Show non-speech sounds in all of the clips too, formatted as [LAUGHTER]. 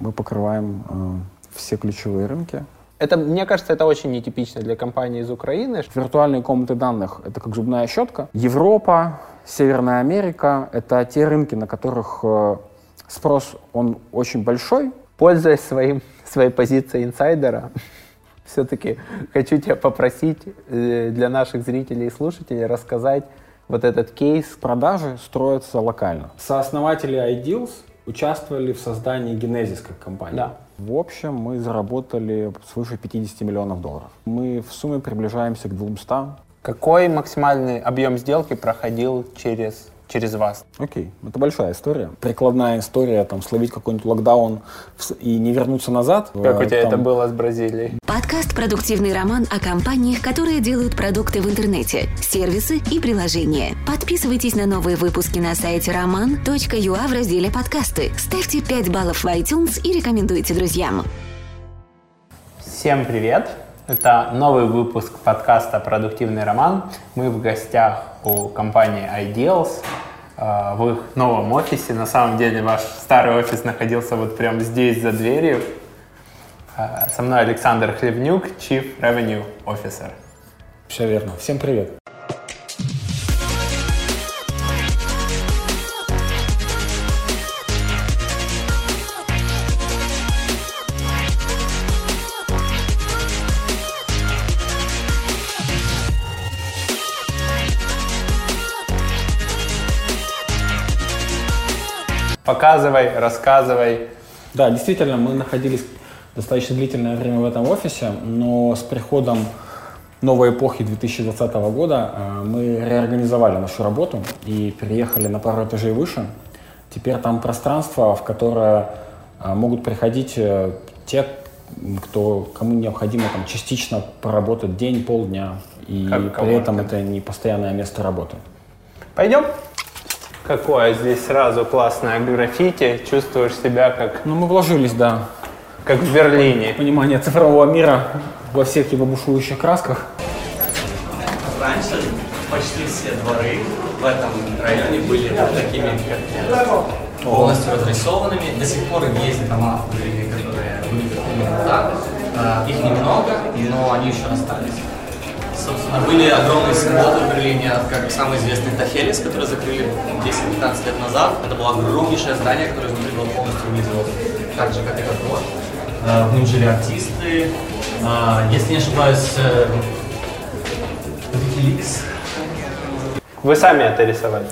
мы покрываем э, все ключевые рынки. Это, мне кажется, это очень нетипично для компании из Украины. Виртуальные комнаты данных — это как зубная щетка. Европа, Северная Америка — это те рынки, на которых э, спрос, он очень большой. Пользуясь своим, своей позицией инсайдера, [LAUGHS] все-таки хочу тебя попросить э, для наших зрителей и слушателей рассказать вот этот кейс. Продажи строятся локально. Сооснователи iDeals участвовали в создании Genesis как компании. Да. В общем, мы заработали свыше 50 миллионов долларов. Мы в сумме приближаемся к 200. Какой максимальный объем сделки проходил через через вас. Окей, это большая история. Прикладная история, там, словить какой-нибудь локдаун и не вернуться назад. Как у тебя там... это было с Бразилией? Подкаст «Продуктивный роман» о компаниях, которые делают продукты в интернете, сервисы и приложения. Подписывайтесь на новые выпуски на сайте roman.ua в разделе «Подкасты». Ставьте 5 баллов в iTunes и рекомендуйте друзьям. Всем привет! Это новый выпуск подкаста «Продуктивный роман». Мы в гостях у компании Ideals э, в их новом офисе. На самом деле ваш старый офис находился вот прямо здесь, за дверью. Э, со мной Александр Хлебнюк, Chief Revenue Officer. Все верно. Всем привет. Показывай, рассказывай. Да, действительно, мы находились достаточно длительное время в этом офисе, но с приходом новой эпохи 2020 года э, мы реорганизовали нашу работу и переехали на пару этажей выше. Теперь там пространство, в которое э, могут приходить э, те, кто, кому необходимо там, частично поработать день, полдня, и как при этом это не постоянное место работы. Пойдем? Какое здесь сразу классное граффити, чувствуешь себя как... Ну, мы вложились, да. Как в Берлине. Понимание цифрового мира во всех его бушующих красках. Раньше почти все дворы в этом районе были вот такими, как полностью разрисованными. До сих пор есть дома, которые выглядят именно так. А, их немного, но они еще остались. Собственно, были огромные символы в Берлине, как самый известный Тахелис, который закрыли 10-15 лет назад. Это было огромнейшее здание, которое изнутри было полностью выглядело так же, как этот год. Э, в нем жили артисты. Э, если не ошибаюсь, э, Wikileaks. Вы сами это рисовали?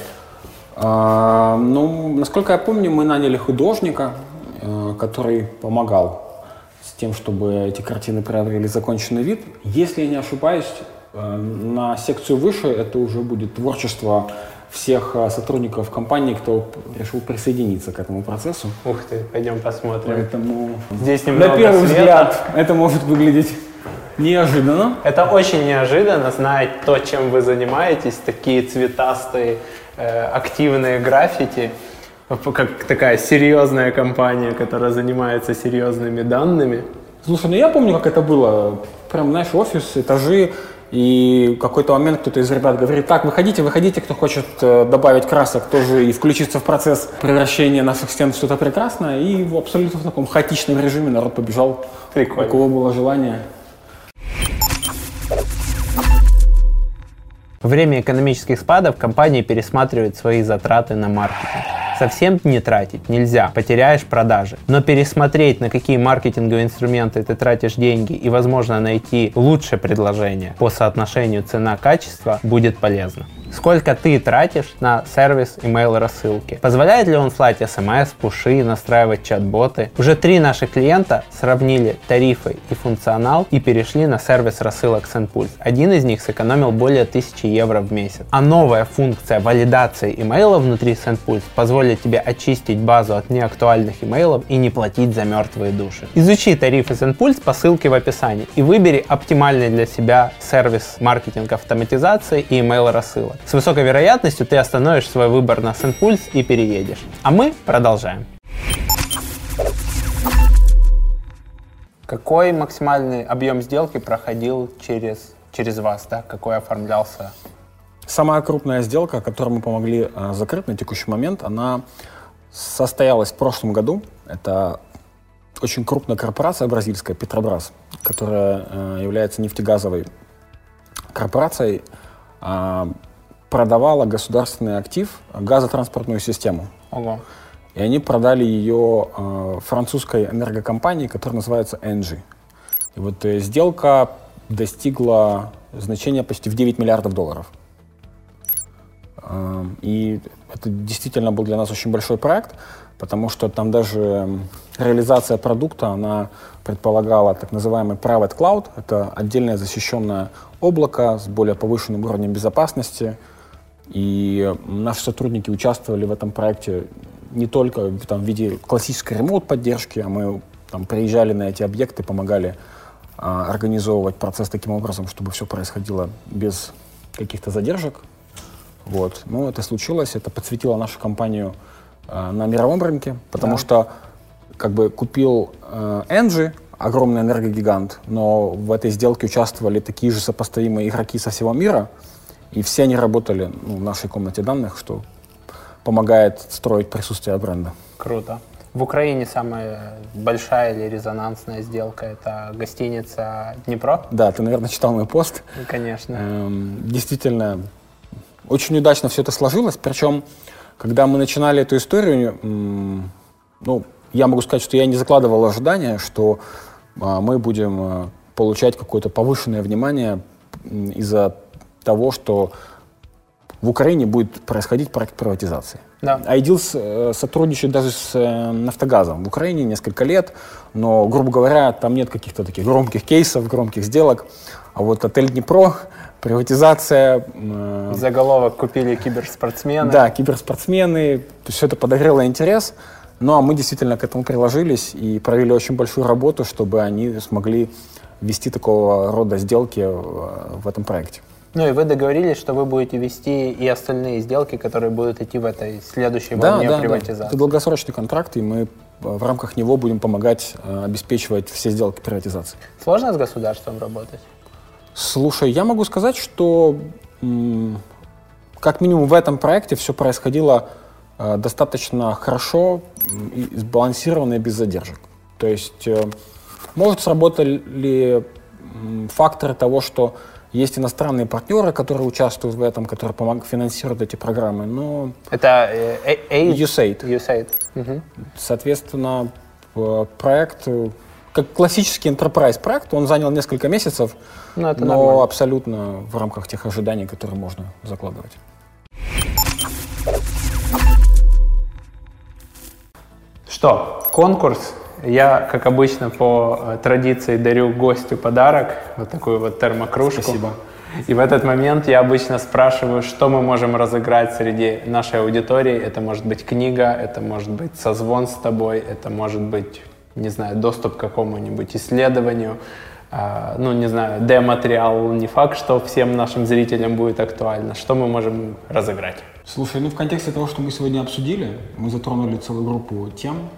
А, ну, насколько я помню, мы наняли художника, который помогал с тем, чтобы эти картины приобрели законченный вид. Если я не ошибаюсь, Э, на секцию выше это уже будет творчество всех э, сотрудников компании, кто решил присоединиться к этому процессу. Ух ты, пойдем посмотрим. Поэтому здесь немного на первый света. взгляд это может выглядеть неожиданно. Это очень неожиданно знать то, чем вы занимаетесь, такие цветастые, э, активные граффити, как такая серьезная компания, которая занимается серьезными данными. Слушай, ну я помню, как это было. Прям, знаешь, офис, этажи, и в какой-то момент кто-то из ребят говорит, так, выходите, выходите, кто хочет э, добавить красок, тоже и включиться в процесс превращения наших стен в что-то прекрасное. И в абсолютно в таком хаотичном режиме народ побежал, Прикольно. у кого было желание. Во время экономических спадов компании пересматривают свои затраты на маркетинг. Совсем не тратить нельзя, потеряешь продажи. Но пересмотреть, на какие маркетинговые инструменты ты тратишь деньги и, возможно, найти лучшее предложение по соотношению цена-качество будет полезно. Сколько ты тратишь на сервис email рассылки? Позволяет ли он слать смс, пуши, настраивать чат-боты? Уже три наших клиента сравнили тарифы и функционал и перешли на сервис рассылок SendPulse. Один из них сэкономил более 1000 евро в месяц. А новая функция валидации имейла внутри SendPulse позволит тебе очистить базу от неактуальных имейлов и не платить за мертвые души. Изучи тарифы SendPulse по ссылке в описании и выбери оптимальный для себя сервис маркетинг автоматизации и email рассылок. С высокой вероятностью ты остановишь свой выбор на SendPulse и переедешь. А мы продолжаем. Какой максимальный объем сделки проходил через, через вас, да? какой оформлялся? Самая крупная сделка, которую мы помогли э, закрыть на текущий момент, она состоялась в прошлом году. Это очень крупная корпорация бразильская, Петробрас, которая э, является нефтегазовой корпорацией, э, продавала государственный актив, газотранспортную систему. Ого. И они продали ее э, французской энергокомпании, которая называется Engie. И вот э, сделка достигла значения почти в 9 миллиардов долларов. Э, и это действительно был для нас очень большой проект, потому что там даже реализация продукта, она предполагала так называемый private cloud. Это отдельное защищенное облако с более повышенным уровнем безопасности. И наши сотрудники участвовали в этом проекте не только там, в виде классической ремоут-поддержки, а мы там, приезжали на эти объекты, помогали а, организовывать процесс таким образом, чтобы все происходило без каких-то задержек. Вот. Ну, это случилось, это подсветило нашу компанию а, на мировом рынке, потому Да. что как бы купил э, Engie, огромный энергогигант, но в этой сделке участвовали такие же сопоставимые игроки со всего мира, и все они работали ну, в нашей комнате данных, что помогает строить присутствие бренда. Круто. В Украине самая большая или резонансная сделка – это гостиница «Днепро». Да, ты, наверное, читал мой пост. Ну, Конечно. Эм, действительно, очень удачно все это сложилось. Причем, когда мы начинали эту историю, м, ну, я могу сказать, что я не закладывал ожидания, что а, мы будем а, получать какое-то повышенное внимание из-за того, что в Украине будет происходить проект приватизации. Да. Айдил с- э, сотрудничает даже с э, «Нафтогазом» в Украине несколько лет, но, грубо говоря, там нет каких-то таких громких кейсов, громких сделок. А вот отель «Днепро», приватизация, э, Заголовок купили киберспортсмены. да, киберспортсмены, все это подогрело интерес. Ну, а мы действительно к этому приложились и провели очень большую работу, чтобы они смогли вести такого рода сделки в этом проекте. Ну и вы договорились, что вы будете вести и остальные сделки, которые будут идти в этой следующей Да, волне да, да. приватизации. Это долгосрочный контракт, и мы э, в рамках него будем помогать э, обеспечивать все сделки приватизации. Сложно с государством работать? Слушай, я могу сказать, что как минимум в этом проекте все происходило э, достаточно хорошо и сбалансированно и без задержек. То есть, может, сработали факторы того, что есть иностранные партнеры, которые участвуют в этом, которые помогают финансируют эти программы, но Это э, э, USAID. USAID. Мгм. Соответственно, э, проект, э, как классический enterprise проект, он занял несколько месяцев, Ну, но нормально. абсолютно в рамках тех ожиданий, которые можно закладывать. Что, конкурс. Я, как обычно, по э, традиции дарю гостю подарок, вот такую вот термокружку. Спасибо. И в этот момент я обычно спрашиваю, что мы можем разыграть среди нашей аудитории. Это может быть книга, это может быть созвон с тобой, это может быть, не знаю, доступ к какому-нибудь исследованию. А, ну, не знаю, D-материал не факт, что всем нашим зрителям будет актуально. Что мы можем разыграть? Слушай, ну в контексте того, что мы сегодня обсудили, мы затронули целую группу тем,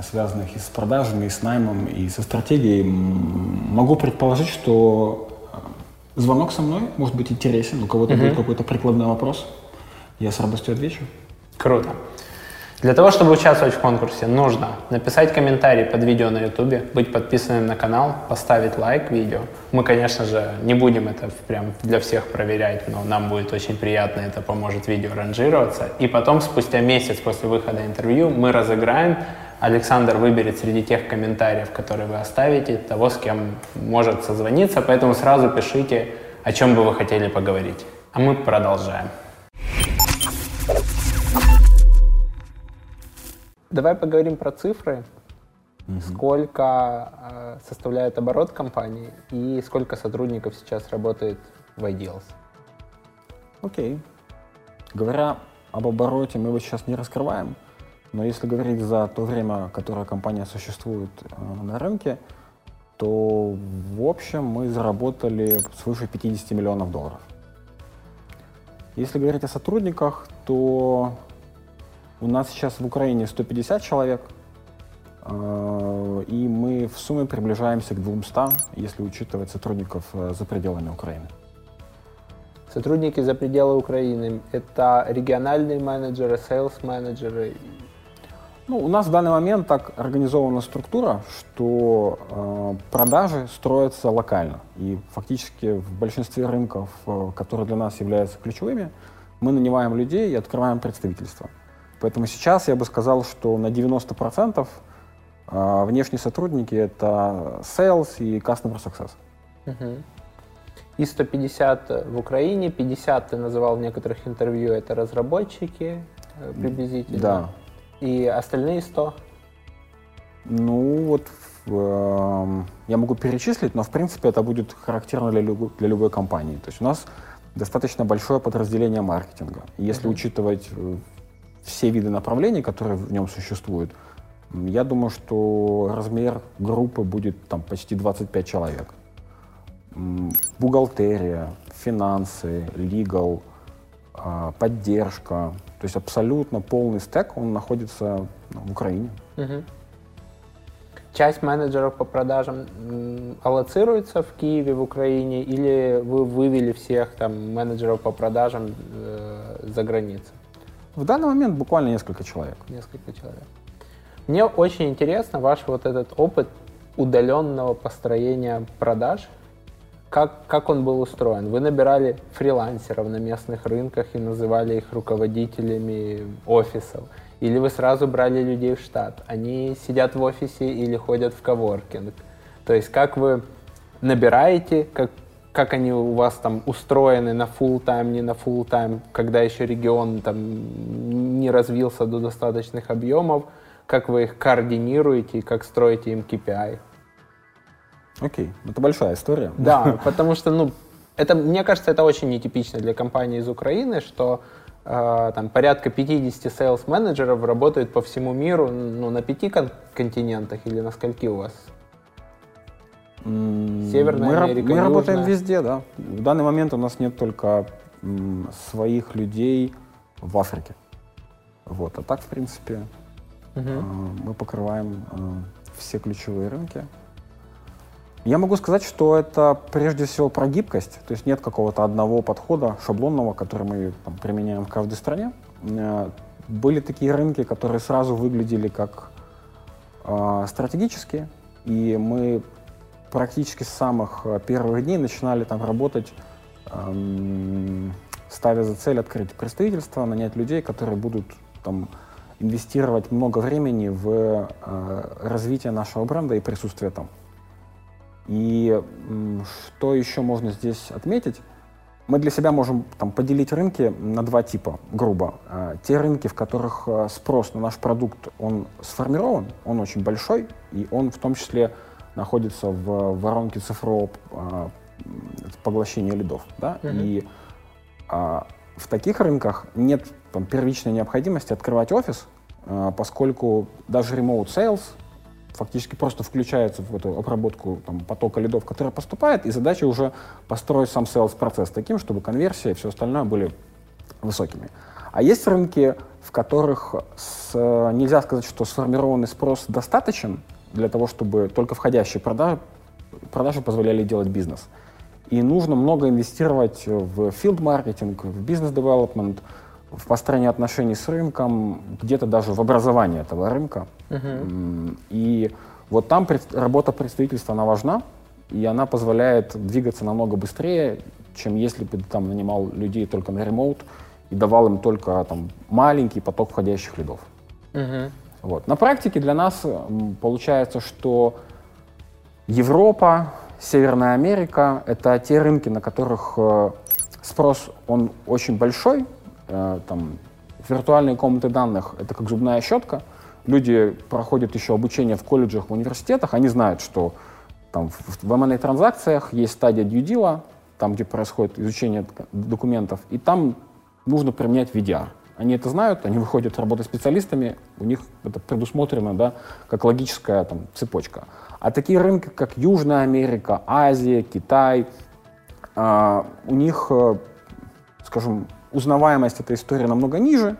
связанных и с продажами, и с наймом, и со стратегией. Могу предположить, что э, звонок со мной может быть интересен, у кого-то будет какой-то прикладной вопрос. Я с радостью отвечу. Круто. Для того, чтобы участвовать в конкурсе, нужно написать комментарий под видео на YouTube, быть подписанным на канал, поставить лайк видео. Мы, конечно же, не будем это прям для всех проверять, но нам будет очень приятно, это поможет видео ранжироваться. И потом, спустя месяц после выхода интервью, мы разыграем. Александр выберет среди тех комментариев, которые вы оставите, того, с кем может созвониться, поэтому сразу пишите, о чем бы вы хотели поговорить. А мы продолжаем. Давай поговорим про цифры. Сколько э, составляет оборот компании и сколько сотрудников сейчас работает в Ideals? Окей. Говоря об обороте, мы его сейчас не раскрываем, но если говорить за то время, которое компания существует э, на рынке, то в общем мы заработали свыше 50 миллионов долларов. Если говорить о сотрудниках, то у нас сейчас в Украине 150 человек, э, и мы в сумме приближаемся к 200, если учитывать сотрудников э, за пределами Украины. Сотрудники за пределы Украины – это региональные менеджеры, sales -менеджеры. Ну, у нас в данный момент так организована структура, что э, продажи строятся локально. И фактически в большинстве рынков, э, которые для нас являются ключевыми, мы нанимаем людей и открываем представительство. Поэтому сейчас я бы сказал, что на 90% э, внешние сотрудники — это sales и customer success. Угу. И 150 в Украине, 50 ты называл в некоторых интервью, это разработчики э, приблизительно. Да. И остальные 100? Ну вот э, я могу перечислить, но в принципе это будет характерно для, любой, для любой компании. То есть у нас достаточно большое подразделение маркетинга. Если mm-hmm. учитывать э, все виды направлений, которые в нем существуют, я думаю, что размер группы будет там почти 25 человек бухгалтерия, финансы, а, поддержка. То есть абсолютно полный стек, он находится ну, в Украине. Угу. Часть менеджеров по продажам аллоцируется в Киеве, в Украине, или вы вывели всех там менеджеров по продажам э, за границу? В данный момент буквально несколько человек. Несколько человек. Мне очень интересно ваш вот этот опыт удаленного построения продаж – как, как он был устроен? Вы набирали фрилансеров на местных рынках и называли их руководителями офисов? Или вы сразу брали людей в штат? Они сидят в офисе или ходят в коворкинг? То есть как вы набираете, как, как они у вас там устроены на full тайм не на full тайм когда еще регион там не развился до достаточных объемов, как вы их координируете и как строите им KPI? Окей, это большая история. Да, потому что, ну, это, мне кажется, это очень нетипично для компании из Украины, что э, там порядка 50 сейлс-менеджеров работают по всему миру, ну, на пяти кон- континентах или на скольки у вас? Северная мы, Америка, Мы Южная. работаем везде, да. В данный момент у нас нет только м, своих людей в Африке. Вот. А так, в принципе, угу. э, мы покрываем э, все ключевые рынки. Я могу сказать, что это прежде всего про гибкость, то есть нет какого-то одного подхода шаблонного, который мы там, применяем в каждой стране. Э, были такие рынки, которые сразу выглядели как э, стратегические, и мы практически с самых э, первых дней начинали там работать, э, ставя за цель открыть представительство, нанять людей, которые будут там инвестировать много времени в э, развитие нашего бренда и присутствие там. И что еще можно здесь отметить? Мы для себя можем там, поделить рынки на два типа, грубо. А, те рынки, в которых а, спрос на наш продукт, он сформирован, он очень большой, и он в том числе находится в воронке цифрового а, поглощения лидов. Да? Mm-hmm. И а, в таких рынках нет там, первичной необходимости открывать офис, а, поскольку даже remote sales фактически просто включается в эту обработку там, потока лидов, который поступает, и задача уже построить сам sales процесс таким, чтобы конверсия и все остальное были высокими. А есть рынки, в которых с, нельзя сказать, что сформированный спрос достаточен для того, чтобы только входящие продажи, продажи позволяли делать бизнес. И нужно много инвестировать в field-маркетинг, в бизнес-девелопмент, в построении отношений с рынком, где-то даже в образовании этого рынка. Uh-huh. И вот там работа представительства, она важна, и она позволяет двигаться намного быстрее, чем если бы ты там нанимал людей только на ремоут и давал им только там маленький поток входящих лидов. Uh-huh. Вот. На практике для нас получается, что Европа, Северная Америка — это те рынки, на которых э, спрос он очень большой, там, виртуальные комнаты данных — это как зубная щетка. Люди проходят еще обучение в колледжах, в университетах, они знают, что там, в, в M&A транзакциях есть стадия deal, там, где происходит изучение документов, и там нужно применять VDR. Они это знают, они выходят работать специалистами, у них это предусмотрено да, как логическая там, цепочка. А такие рынки, как Южная Америка, Азия, Китай, э, у них, э, скажем, узнаваемость этой истории намного ниже,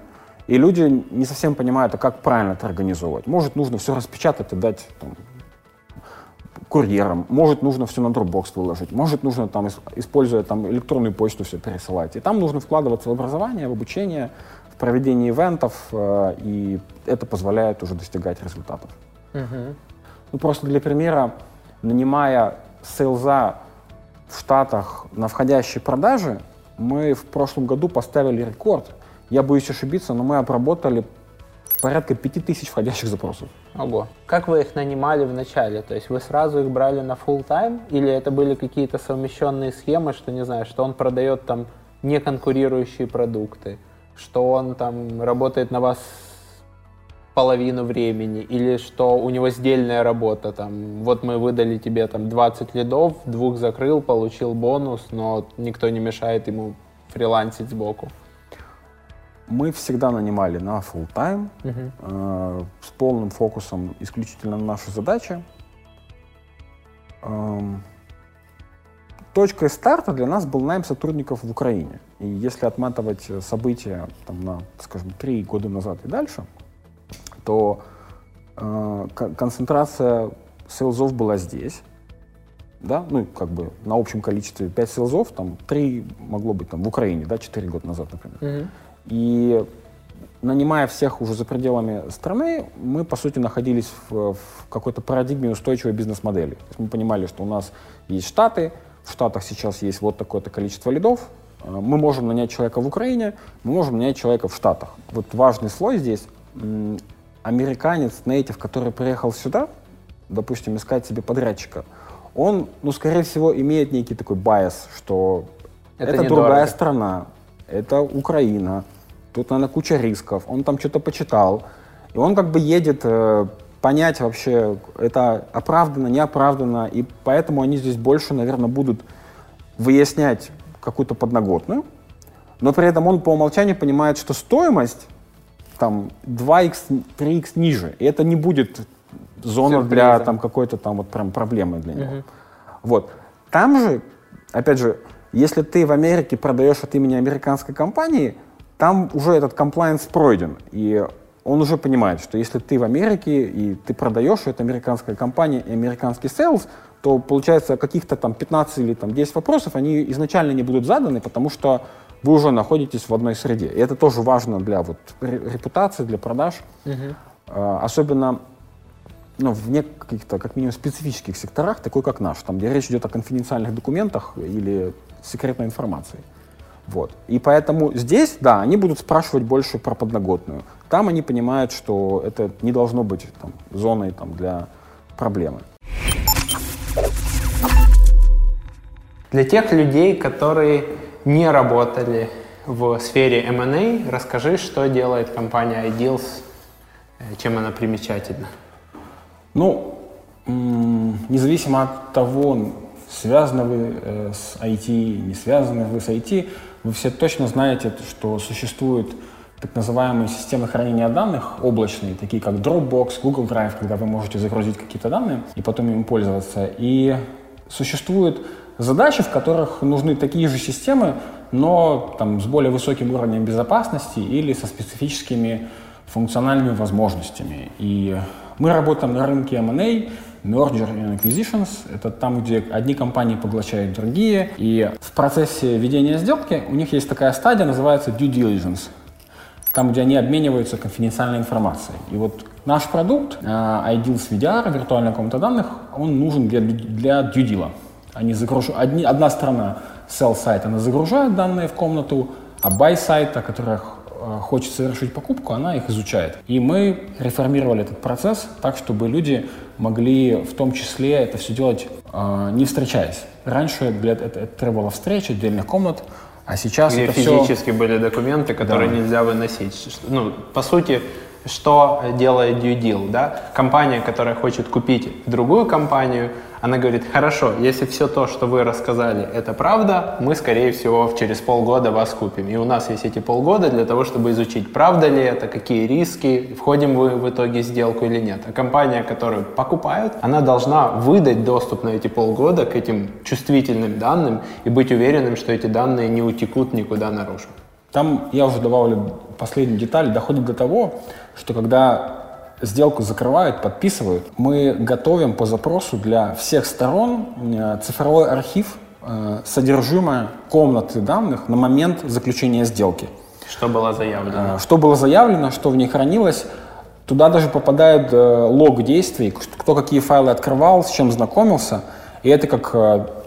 и люди не совсем понимают, а как правильно это организовывать. Может, нужно все распечатать и дать там, курьерам, может, нужно все на Dropbox выложить, может, нужно, там, используя там, электронную почту все пересылать. И там нужно вкладываться в образование, в обучение, в проведении ивентов, э, и это позволяет уже достигать результатов. Мгм. Ну, просто для примера, нанимая сейлза в Штатах на входящие продажи, мы в прошлом году поставили рекорд. Я боюсь ошибиться, но мы обработали порядка 5000 входящих запросов. Ого. Как вы их нанимали в начале? То есть вы сразу их брали на full time или это были какие-то совмещенные схемы, что не знаю, что он продает там неконкурирующие продукты, что он там работает на вас половину времени, или что у него сдельная работа, там, вот мы выдали тебе там 20 лидов, двух закрыл, получил бонус, но никто не мешает ему фрилансить сбоку. Мы всегда нанимали на full time э, с полным фокусом исключительно на наши задачи. Эм, точкой старта для нас был найм сотрудников в Украине. И если отматывать э, события там, на, скажем, три года назад и дальше, то э, кон- концентрация сейлзов была здесь. Да, ну, как бы на общем количестве 5 сейлзов, там 3 могло быть там в Украине, да, 4 года назад, например. И нанимая всех уже за пределами страны, мы, по сути, находились в, в какой-то парадигме устойчивой бизнес-модели. Мы понимали, что у нас есть Штаты, в Штатах сейчас есть вот такое-то количество лидов, э, мы можем нанять человека в Украине, мы можем нанять человека в Штатах. Вот важный слой здесь. Американец, нейтив, который приехал сюда, допустим, искать себе подрядчика, он, ну, скорее всего, имеет некий такой байс, что Это это, другая страна, это Украина, тут, наверное, куча рисков, он там что-то почитал, и он как бы едет э, понять вообще, это оправдано, не оправдано, и поэтому они здесь больше, наверное, будут выяснять какую-то подноготную, но при этом он по умолчанию понимает, что стоимость там 2x, 3x ниже, и это не будет зона для там какой-то там вот прям проблемы для него. Вот. Там же, опять же, если ты в Америке продаешь от имени американской компании, там уже этот комплаенс пройден. И он уже понимает, что если ты в Америке и ты продаешь, это американская компания и американский sales, то получается каких-то там 15 или там 10 вопросов, они изначально не будут заданы, потому что вы уже находитесь в одной среде. И это тоже важно для вот, ре- репутации, для продаж. А, Особенно ну, в каких-то, как минимум, специфических секторах, такой как наш, там, где речь идет о конфиденциальных документах или секретной информации. Вот. И поэтому здесь, да, они будут спрашивать больше про подноготную. Там они понимают, что это не должно быть там, зоной там, для проблемы. Для тех людей, которые не работали в сфере M&A, расскажи, что делает компания Ideals, э, чем она примечательна. Ну, независимо от того, связаны вы э, с IT, не связаны вы с IT, вы все точно знаете, что существуют так называемые системы хранения данных облачные, такие как Dropbox, Google Drive, когда вы можете загрузить какие-то данные и потом им пользоваться. И существуют задачи, в которых нужны такие же системы, но там, с более высоким уровнем безопасности или со специфическими функциональными возможностями. И мы работаем на рынке M&A, Merger and Acquisitions. Это там, где одни компании поглощают другие. И в процессе ведения сделки у них есть такая стадия, называется due diligence. Там, где они обмениваются конфиденциальной информацией. И вот наш продукт, э, iDeals VDR, виртуальная комната данных, он нужен для, для deal. Они загруж- одни, одна сторона sell сайт, она загружает данные в комнату, а buy сайта, которая э, хочет совершить покупку, она их изучает. И мы реформировали этот процесс так, чтобы люди могли в том числе это все делать э, не встречаясь. Раньше для, это, это требовало встреч, отдельных комнат, а сейчас Где это все... физически были документы, которые Да. нельзя выносить. Ну, по сути, что делает Due Deal, да? Компания, которая хочет купить другую компанию, она говорит, хорошо, если все то, что вы рассказали, это правда, мы, скорее всего, через полгода вас купим. И у нас есть эти полгода для того, чтобы изучить, правда ли это, какие риски, входим вы в итоге в сделку или нет. А компания, которую покупают, она должна выдать доступ на эти полгода к этим чувствительным данным и быть уверенным, что эти данные не утекут никуда наружу. Там я уже добавлю последнюю деталь. Доходит до того, что когда сделку закрывают, подписывают, мы готовим по запросу для всех сторон э, цифровой архив, э, содержимое комнаты данных на момент заключения сделки. Что было заявлено? Э, Что было заявлено, что в ней хранилось. Туда даже попадает лог действий, кто какие файлы открывал, с чем знакомился. И это как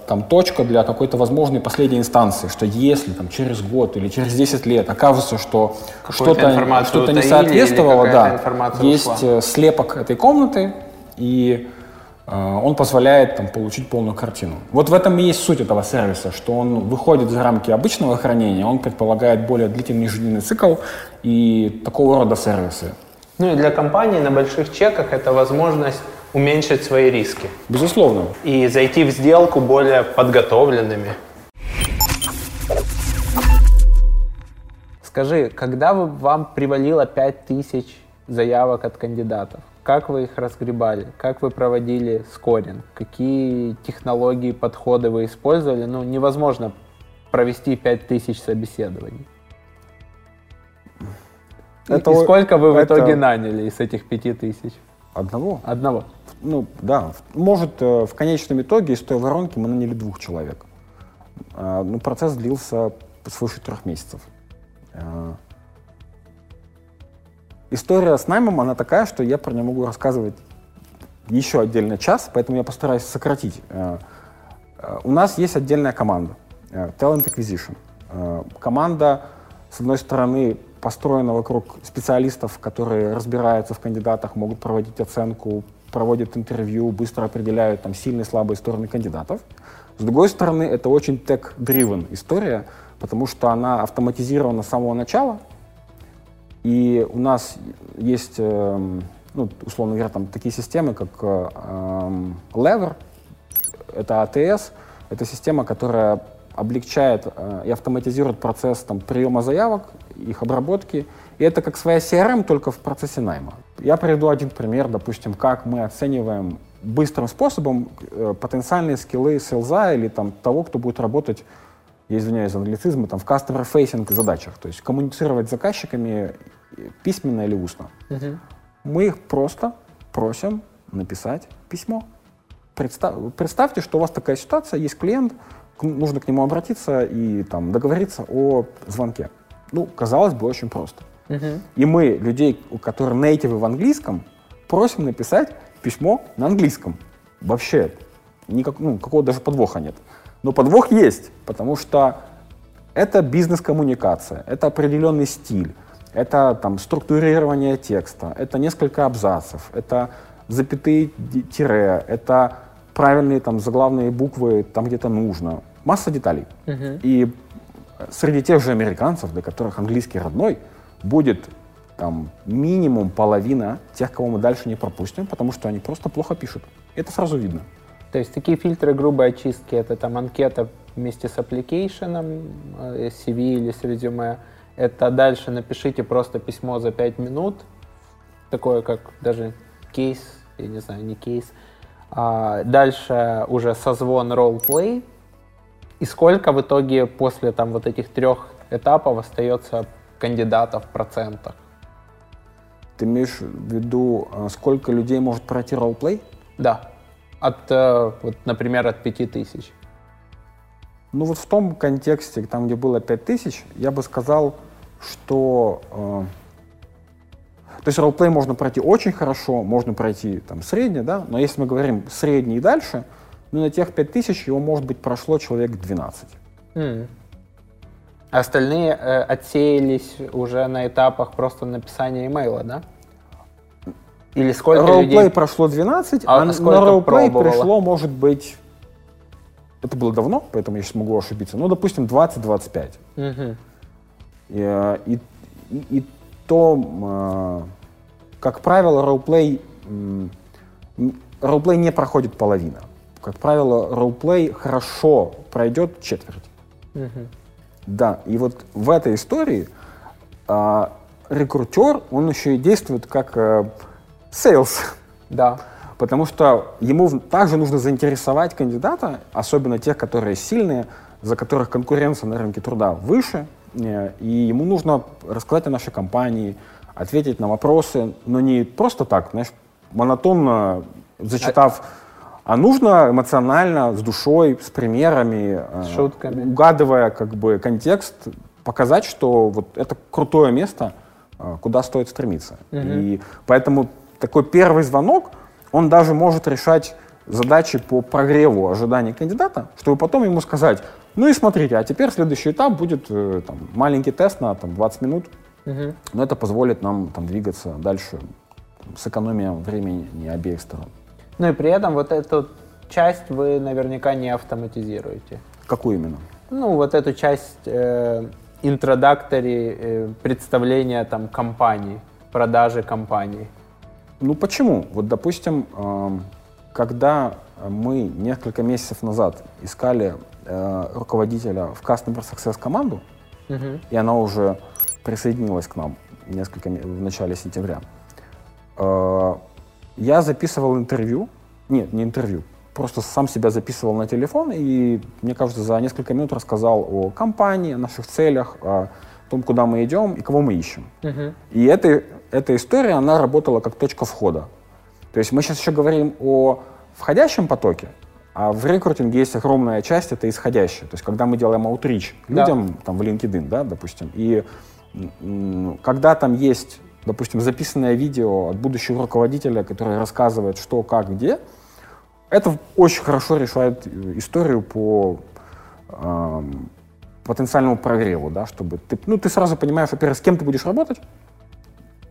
там точка для какой-то возможной последней инстанции, что если там через год или через 10 лет окажется, что что-то что не соответствовало, да, есть ушла. э, слепок этой комнаты, и э, он позволяет там, получить полную картину. Вот в этом и есть суть этого сервиса, что он выходит за рамки обычного хранения, он предполагает более длительный жизненный цикл и такого рода сервисы. Ну и для компании на больших чеках это возможность уменьшить свои риски Безусловно. и зайти в сделку более подготовленными. Скажи, когда вам привалило 5000 заявок от кандидатов, как вы их разгребали? Как вы проводили скоринг? Какие технологии, подходы вы использовали? Ну, невозможно провести 5000 собеседований. И- Это и сколько вы в это- итоге наняли из этих 5000? Одного? Одного. Ну, да. Может, э, в конечном итоге из той воронки мы наняли двух человек. А, Ну, процесс длился свыше трех месяцев. А, История с наймом, она такая, что я про нее могу рассказывать еще отдельно час, поэтому я постараюсь сократить. А, У нас есть отдельная команда, э, Talent Acquisition. Команда, с одной стороны, построена вокруг специалистов, которые разбираются в кандидатах, могут проводить оценку, проводят интервью, быстро определяют там, сильные слабые стороны кандидатов. С другой стороны, это очень tech-driven история, потому что она автоматизирована с самого начала, и у нас есть, эм, ну, условно говоря, там такие системы, как э, Lever, это АТС, это система, которая облегчает э, и автоматизирует процесс там, приема заявок, их обработки. И это как своя CRM, только в процессе найма. Я приведу один пример, допустим, как мы оцениваем быстрым способом э, потенциальные скиллы селза или там, того, кто будет работать, я извиняюсь за англицизмы, там, в customer-facing задачах, то есть коммуницировать с заказчиками э, письменно или устно. Мы их просто просим написать письмо. Представ- представьте, что у вас такая ситуация, есть клиент, нужно к нему обратиться и там, договориться о звонке. Ну, казалось бы, очень просто. И мы людей, у которых нейтивы в английском, просим написать письмо на английском. Вообще, никак, ну, какого даже подвоха нет. Но подвох есть, потому что это бизнес-коммуникация, это определенный стиль, это там, структурирование текста, это несколько абзацев, это запятые тире, это правильные там, заглавные буквы там где-то нужно. Масса деталей. И среди тех же американцев, для которых английский родной, будет там минимум половина тех, кого мы дальше не пропустим, потому что они просто плохо пишут. Это сразу видно. То есть такие фильтры грубой очистки, это там анкета вместе с application, э, CV или с резюме. Это дальше напишите просто письмо за 5 минут, такое как даже кейс, я не знаю, не кейс. А дальше уже созвон ролл-плей. И сколько в итоге после там вот этих трех этапов остается кандидатов в процентах? Ты имеешь в виду, э, сколько людей может пройти ролл-плей? Да. От, э, вот, например, от 5000. Ну вот в том контексте, там, где было 5000, я бы сказал, что... э, то есть ролл-плей можно пройти очень хорошо, можно пройти там средне, да, но если мы говорим средний и дальше, ну на тех 5000 его, может быть, прошло человек 12. М. Остальные э, отсеялись уже на этапах просто написания имейла, да? Или сколько Ролл-плей людей? прошло 12, А а, сколько на пробовало? пришло, может быть, это было давно, поэтому я сейчас могу ошибиться, ну, допустим, 20-25. Мгм. И, э, и, и- и то, э, как правило, ролл-плей, ролл-плей не проходит половина. Как правило, ролл-плей хорошо пройдет четверть. Мгм. Да, и вот в этой истории а, рекрутер, он еще и действует как sales, Да. потому что ему также нужно заинтересовать кандидата, особенно тех, которые сильные, за которых конкуренция на рынке труда выше, э, и ему нужно рассказать о нашей компании, ответить на вопросы, но не просто так, знаешь, монотонно зачитав, а нужно эмоционально, с душой, с примерами, э, С шутками. угадывая как бы контекст, показать, что вот это крутое место, э, куда стоит стремиться. И поэтому такой первый звонок, он даже может решать задачи по прогреву ожиданий кандидата, чтобы потом ему сказать, ну и смотрите, а теперь следующий этап будет э, там, маленький тест на там, 20 минут, но это позволит нам там, двигаться дальше там, с экономией времени обеих сторон. Ну и при этом вот эту часть вы наверняка не автоматизируете. Какую именно? Ну, вот эту часть э, интродактори, э, представления там компании, продажи компании. Ну почему? Вот, допустим, эм, когда мы несколько месяцев назад искали э, руководителя в Customer Success команду, Мгм. и она уже присоединилась к нам несколько в начале сентября. Э, Я записывал интервью, нет, не интервью, просто сам себя записывал на телефон и, мне кажется, за несколько минут рассказал о компании, о наших целях, о том, куда мы идем и кого мы ищем. И эта, эта история, она работала как точка входа. То есть мы сейчас еще говорим о входящем потоке, а в рекрутинге есть огромная часть, это исходящая. То есть когда мы делаем Да. людям, там, в LinkedIn, да, допустим, и когда там есть, допустим, записанное видео от будущего руководителя, который рассказывает, что, как, где, это очень хорошо решает э, историю по эм, потенциальному прогреву, да, чтобы ты, ну, ты сразу понимаешь, во-первых, с кем ты будешь работать,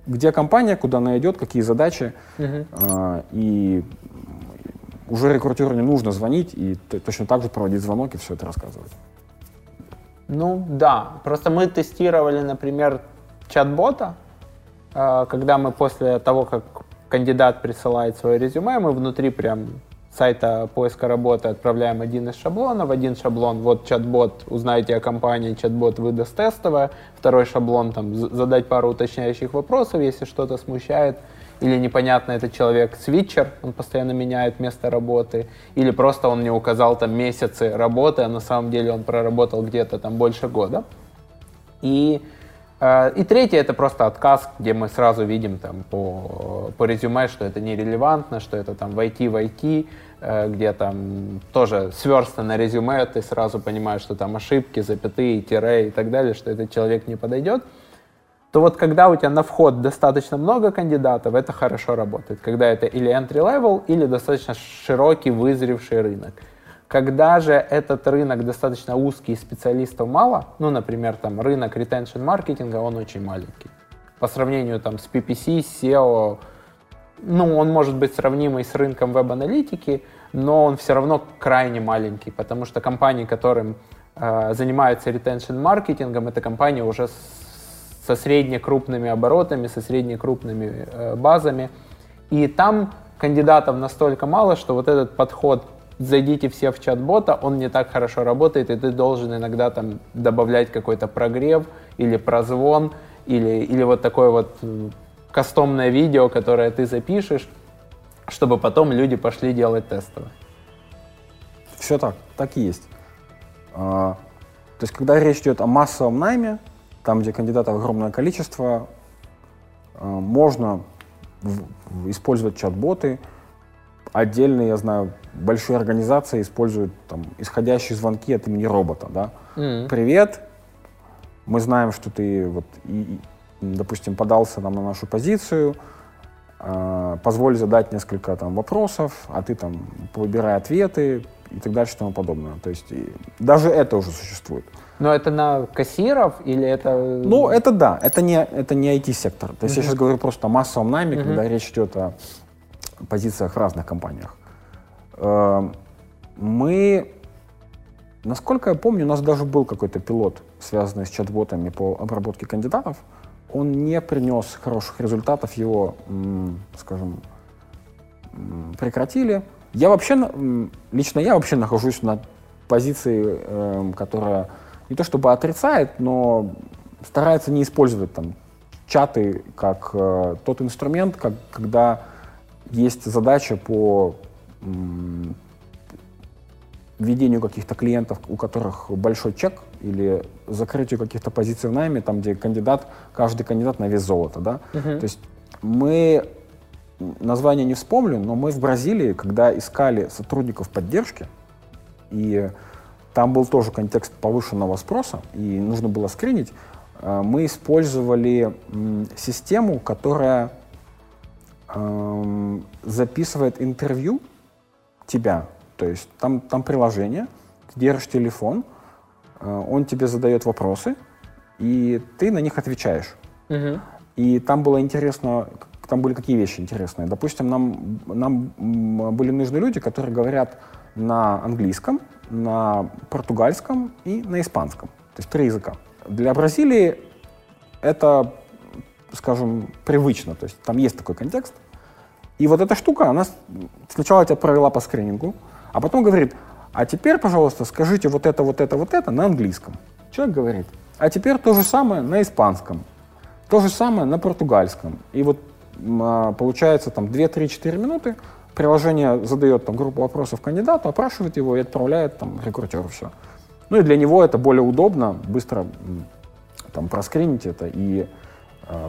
где компания, куда она идет, какие задачи, э, и уже рекрутеру не нужно звонить и точно так же проводить звонок и все это рассказывать. Ну да, просто мы тестировали, например, чат-бота, э, когда мы после того, как кандидат присылает свое резюме, мы внутри прям сайта поиска работы отправляем один из шаблонов, один шаблон, вот чат-бот, узнаете о компании, чат-бот выдаст тестовое, второй шаблон, там, задать пару уточняющих вопросов, если что-то смущает, или непонятно, этот человек свитчер, он постоянно меняет место работы, или просто он не указал там месяцы работы, а на самом деле он проработал где-то там больше года. И, и третье это просто отказ, где мы сразу видим там по, по резюме, что это нерелевантно, что это там войти в IT, э, где там тоже сверстано резюме, ты сразу понимаешь, что там ошибки, запятые, тире и так далее, что этот человек не подойдет то вот когда у тебя на вход достаточно много кандидатов, это хорошо работает. Когда это или entry level, или достаточно широкий, вызревший рынок. Когда же этот рынок достаточно узкий и специалистов мало, ну, например, там рынок retention маркетинга, он очень маленький. По сравнению там с PPC, SEO, ну, он может быть сравнимый с рынком веб-аналитики, но он все равно крайне маленький, потому что компании, которым э, занимаются retention маркетингом, это компании уже с- со среднекрупными оборотами, со среднекрупными э, базами. И там кандидатов настолько мало, что вот этот подход зайдите все в чат-бота, он не так хорошо работает, и ты должен иногда там добавлять какой-то прогрев или прозвон, или, или вот такое вот кастомное видео, которое ты запишешь, чтобы потом люди пошли делать тестовое. Все так, так и есть. А, то есть, когда речь идет о массовом найме, там, где кандидатов огромное количество, а, можно использовать чат-боты. Отдельные, я знаю, большие организации используют там, исходящие звонки от имени робота. Да? Привет, мы знаем, что ты, вот, и, допустим, подался нам на нашу позицию, а, позволь задать несколько там вопросов, а ты там выбирай ответы и так дальше и тому подобное. То есть и даже это уже существует. Но это на кассиров или это... Ну, это да, это не, это не IT-сектор. То есть я сейчас говорю просто о массовом найме, когда речь идет о позициях в разных компаниях. Э, Мы, насколько я помню, у нас даже был какой-то пилот, связанный с чат-ботами по обработке кандидатов. Он не принес хороших результатов, его, скажем, прекратили. Я вообще, лично я вообще нахожусь на позиции, эм, которая не то чтобы отрицает, но старается не использовать там чаты как э, тот инструмент, как, когда есть задача по м, ведению каких-то клиентов, у которых большой чек, или закрытию каких-то позиций в найме, там, где кандидат, каждый кандидат на вес золота, да. То есть мы, название не вспомню, но мы в Бразилии, когда искали сотрудников поддержки, и там был тоже контекст повышенного спроса, и нужно было скринить. Э, мы использовали систему, которая записывает интервью тебя. То есть там, там приложение, ты держишь телефон, э, он тебе задает вопросы, и ты на них отвечаешь. Угу. И там было интересно, там были какие вещи интересные. Допустим, нам, нам были нужны люди, которые говорят на английском, на португальском и на испанском. То есть три языка. Для Бразилии это, скажем, привычно. То есть там есть такой контекст. И вот эта штука, она сначала тебя провела по скринингу, а потом говорит, а теперь, пожалуйста, скажите вот это, вот это, вот это на английском. Человек говорит, а теперь то же самое на испанском, то же самое на португальском. И вот а, получается там 2-3-4 минуты, приложение задает там группу вопросов кандидату, опрашивает его и отправляет там рекрутеру все. Ну и для него это более удобно, быстро там проскринить это и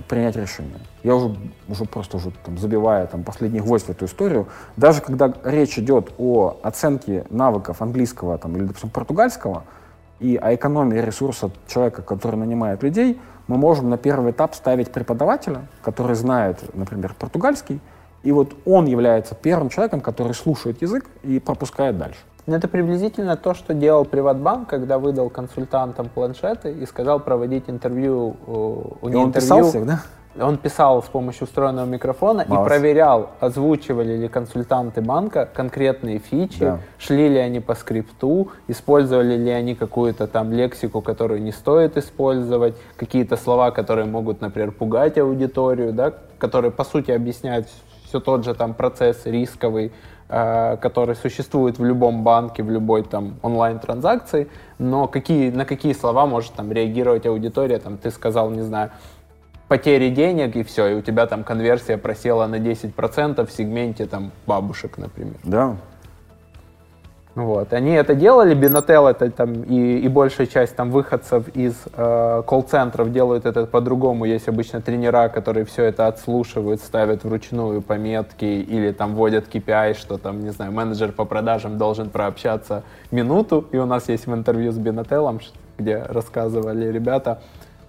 принять решение. Я уже, уже просто уже там, забивая там, последний гвоздь в эту историю, даже когда речь идет о оценке навыков английского там, или, допустим, португальского, и о экономии ресурса человека, который нанимает людей, мы можем на первый этап ставить преподавателя, который знает, например, португальский, и вот он является первым человеком, который слушает язык и пропускает дальше. Ну, это приблизительно то, что делал Приватбанк, когда выдал консультантам планшеты и сказал проводить интервью. Э, у он интервью, писал всех, да? Он писал с помощью встроенного микрофона Молодцы. и проверял, озвучивали ли консультанты банка конкретные фичи, да. шли ли они по скрипту, использовали ли они какую-то там лексику, которую не стоит использовать, какие-то слова, которые могут, например, пугать аудиторию, да, которые по сути объясняют все тот же там процесс рисковый, который существует в любом банке, в любой там онлайн-транзакции, но какие, на какие слова может там реагировать аудитория, там ты сказал, не знаю, потери денег и все, и у тебя там конверсия просела на 10% в сегменте там бабушек, например. Да. Вот. Они это делали, Binatel это там и, и большая часть там выходцев из э, колл-центров делают это по-другому. Есть обычно тренера, которые все это отслушивают, ставят вручную пометки или там вводят KPI, что там, не знаю, менеджер по продажам должен прообщаться минуту. И у нас есть в интервью с Binatel, где рассказывали ребята,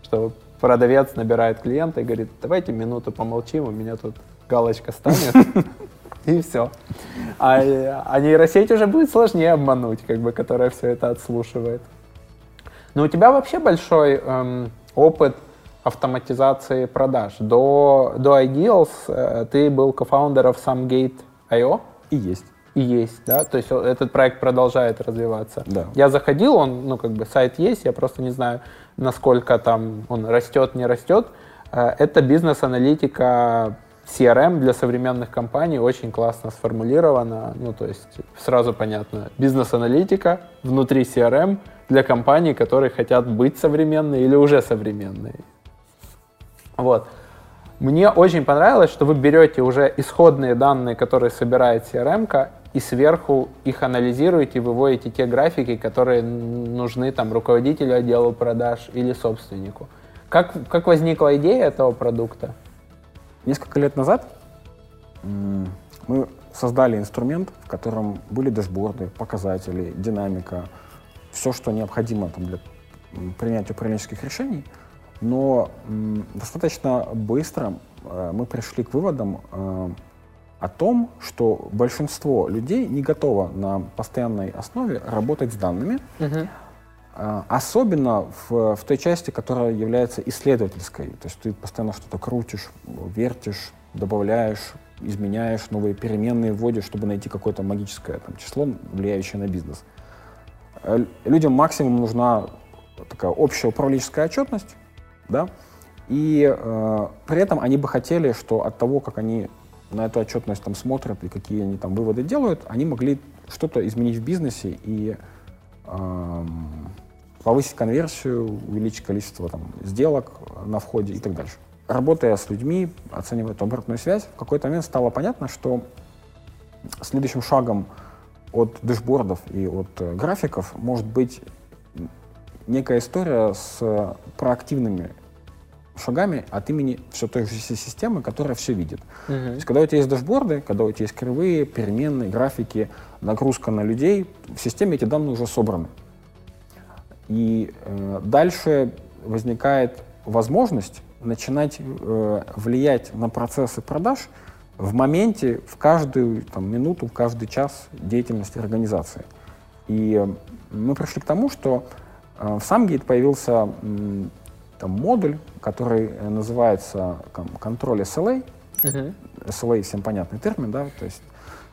что продавец набирает клиента и говорит, давайте минуту помолчим, у меня тут галочка станет, [LAUGHS] и все. А, а нейросеть уже будет сложнее обмануть, как бы, которая все это отслушивает. Но у тебя вообще большой эм, опыт автоматизации продаж. До, до Ideals э, ты был кофаундером SumGate.io? И есть. И есть, да? То есть этот проект продолжает развиваться. Да. Я заходил, он, ну, как бы сайт есть, я просто не знаю, насколько там он растет, не растет. Э, это бизнес-аналитика CRM для современных компаний очень классно сформулировано. Ну, то есть сразу понятно. Бизнес-аналитика внутри CRM для компаний, которые хотят быть современные или уже современные. Вот. Мне очень понравилось, что вы берете уже исходные данные, которые собирает CRM, и сверху их анализируете, выводите те графики, которые нужны там руководителю отдела продаж или собственнику. Как, как возникла идея этого продукта? Несколько лет назад мы создали инструмент, в котором были дашборды, показатели, динамика, все, что необходимо там, для принятия управленческих решений. Но достаточно быстро э, мы пришли к выводам э, о том, что большинство людей не готово на постоянной основе работать с данными, угу. Особенно в, в той части, которая является исследовательской. То есть ты постоянно что-то крутишь, вертишь, добавляешь, изменяешь, новые переменные вводишь, чтобы найти какое-то магическое там, число, влияющее на бизнес. Э, людям максимум нужна такая общая управленческая отчетность, да, и э, при этом они бы хотели, что от того, как они на эту отчетность там смотрят и какие они там выводы делают, они могли что-то изменить в бизнесе и эм, повысить конверсию, увеличить количество там, сделок на входе и так дальше. Работая с людьми, оценивая эту обратную связь, в какой-то момент стало понятно, что следующим шагом от дэшбордов и от э, графиков может быть некая история с проактивными шагами от имени все той же системы, которая все видит. Uh -huh. То есть, когда у тебя есть дашборды, когда у тебя есть кривые, переменные, графики, нагрузка на людей, в системе эти данные уже собраны. И э, дальше возникает возможность начинать э, влиять на процессы продаж в моменте, в каждую там, минуту, в каждый час деятельности организации. И э, мы пришли к тому, что э, в SamGate появился там, модуль, который э, называется там, контроль SLA. Мгм. SLA всем понятный термин, да, то есть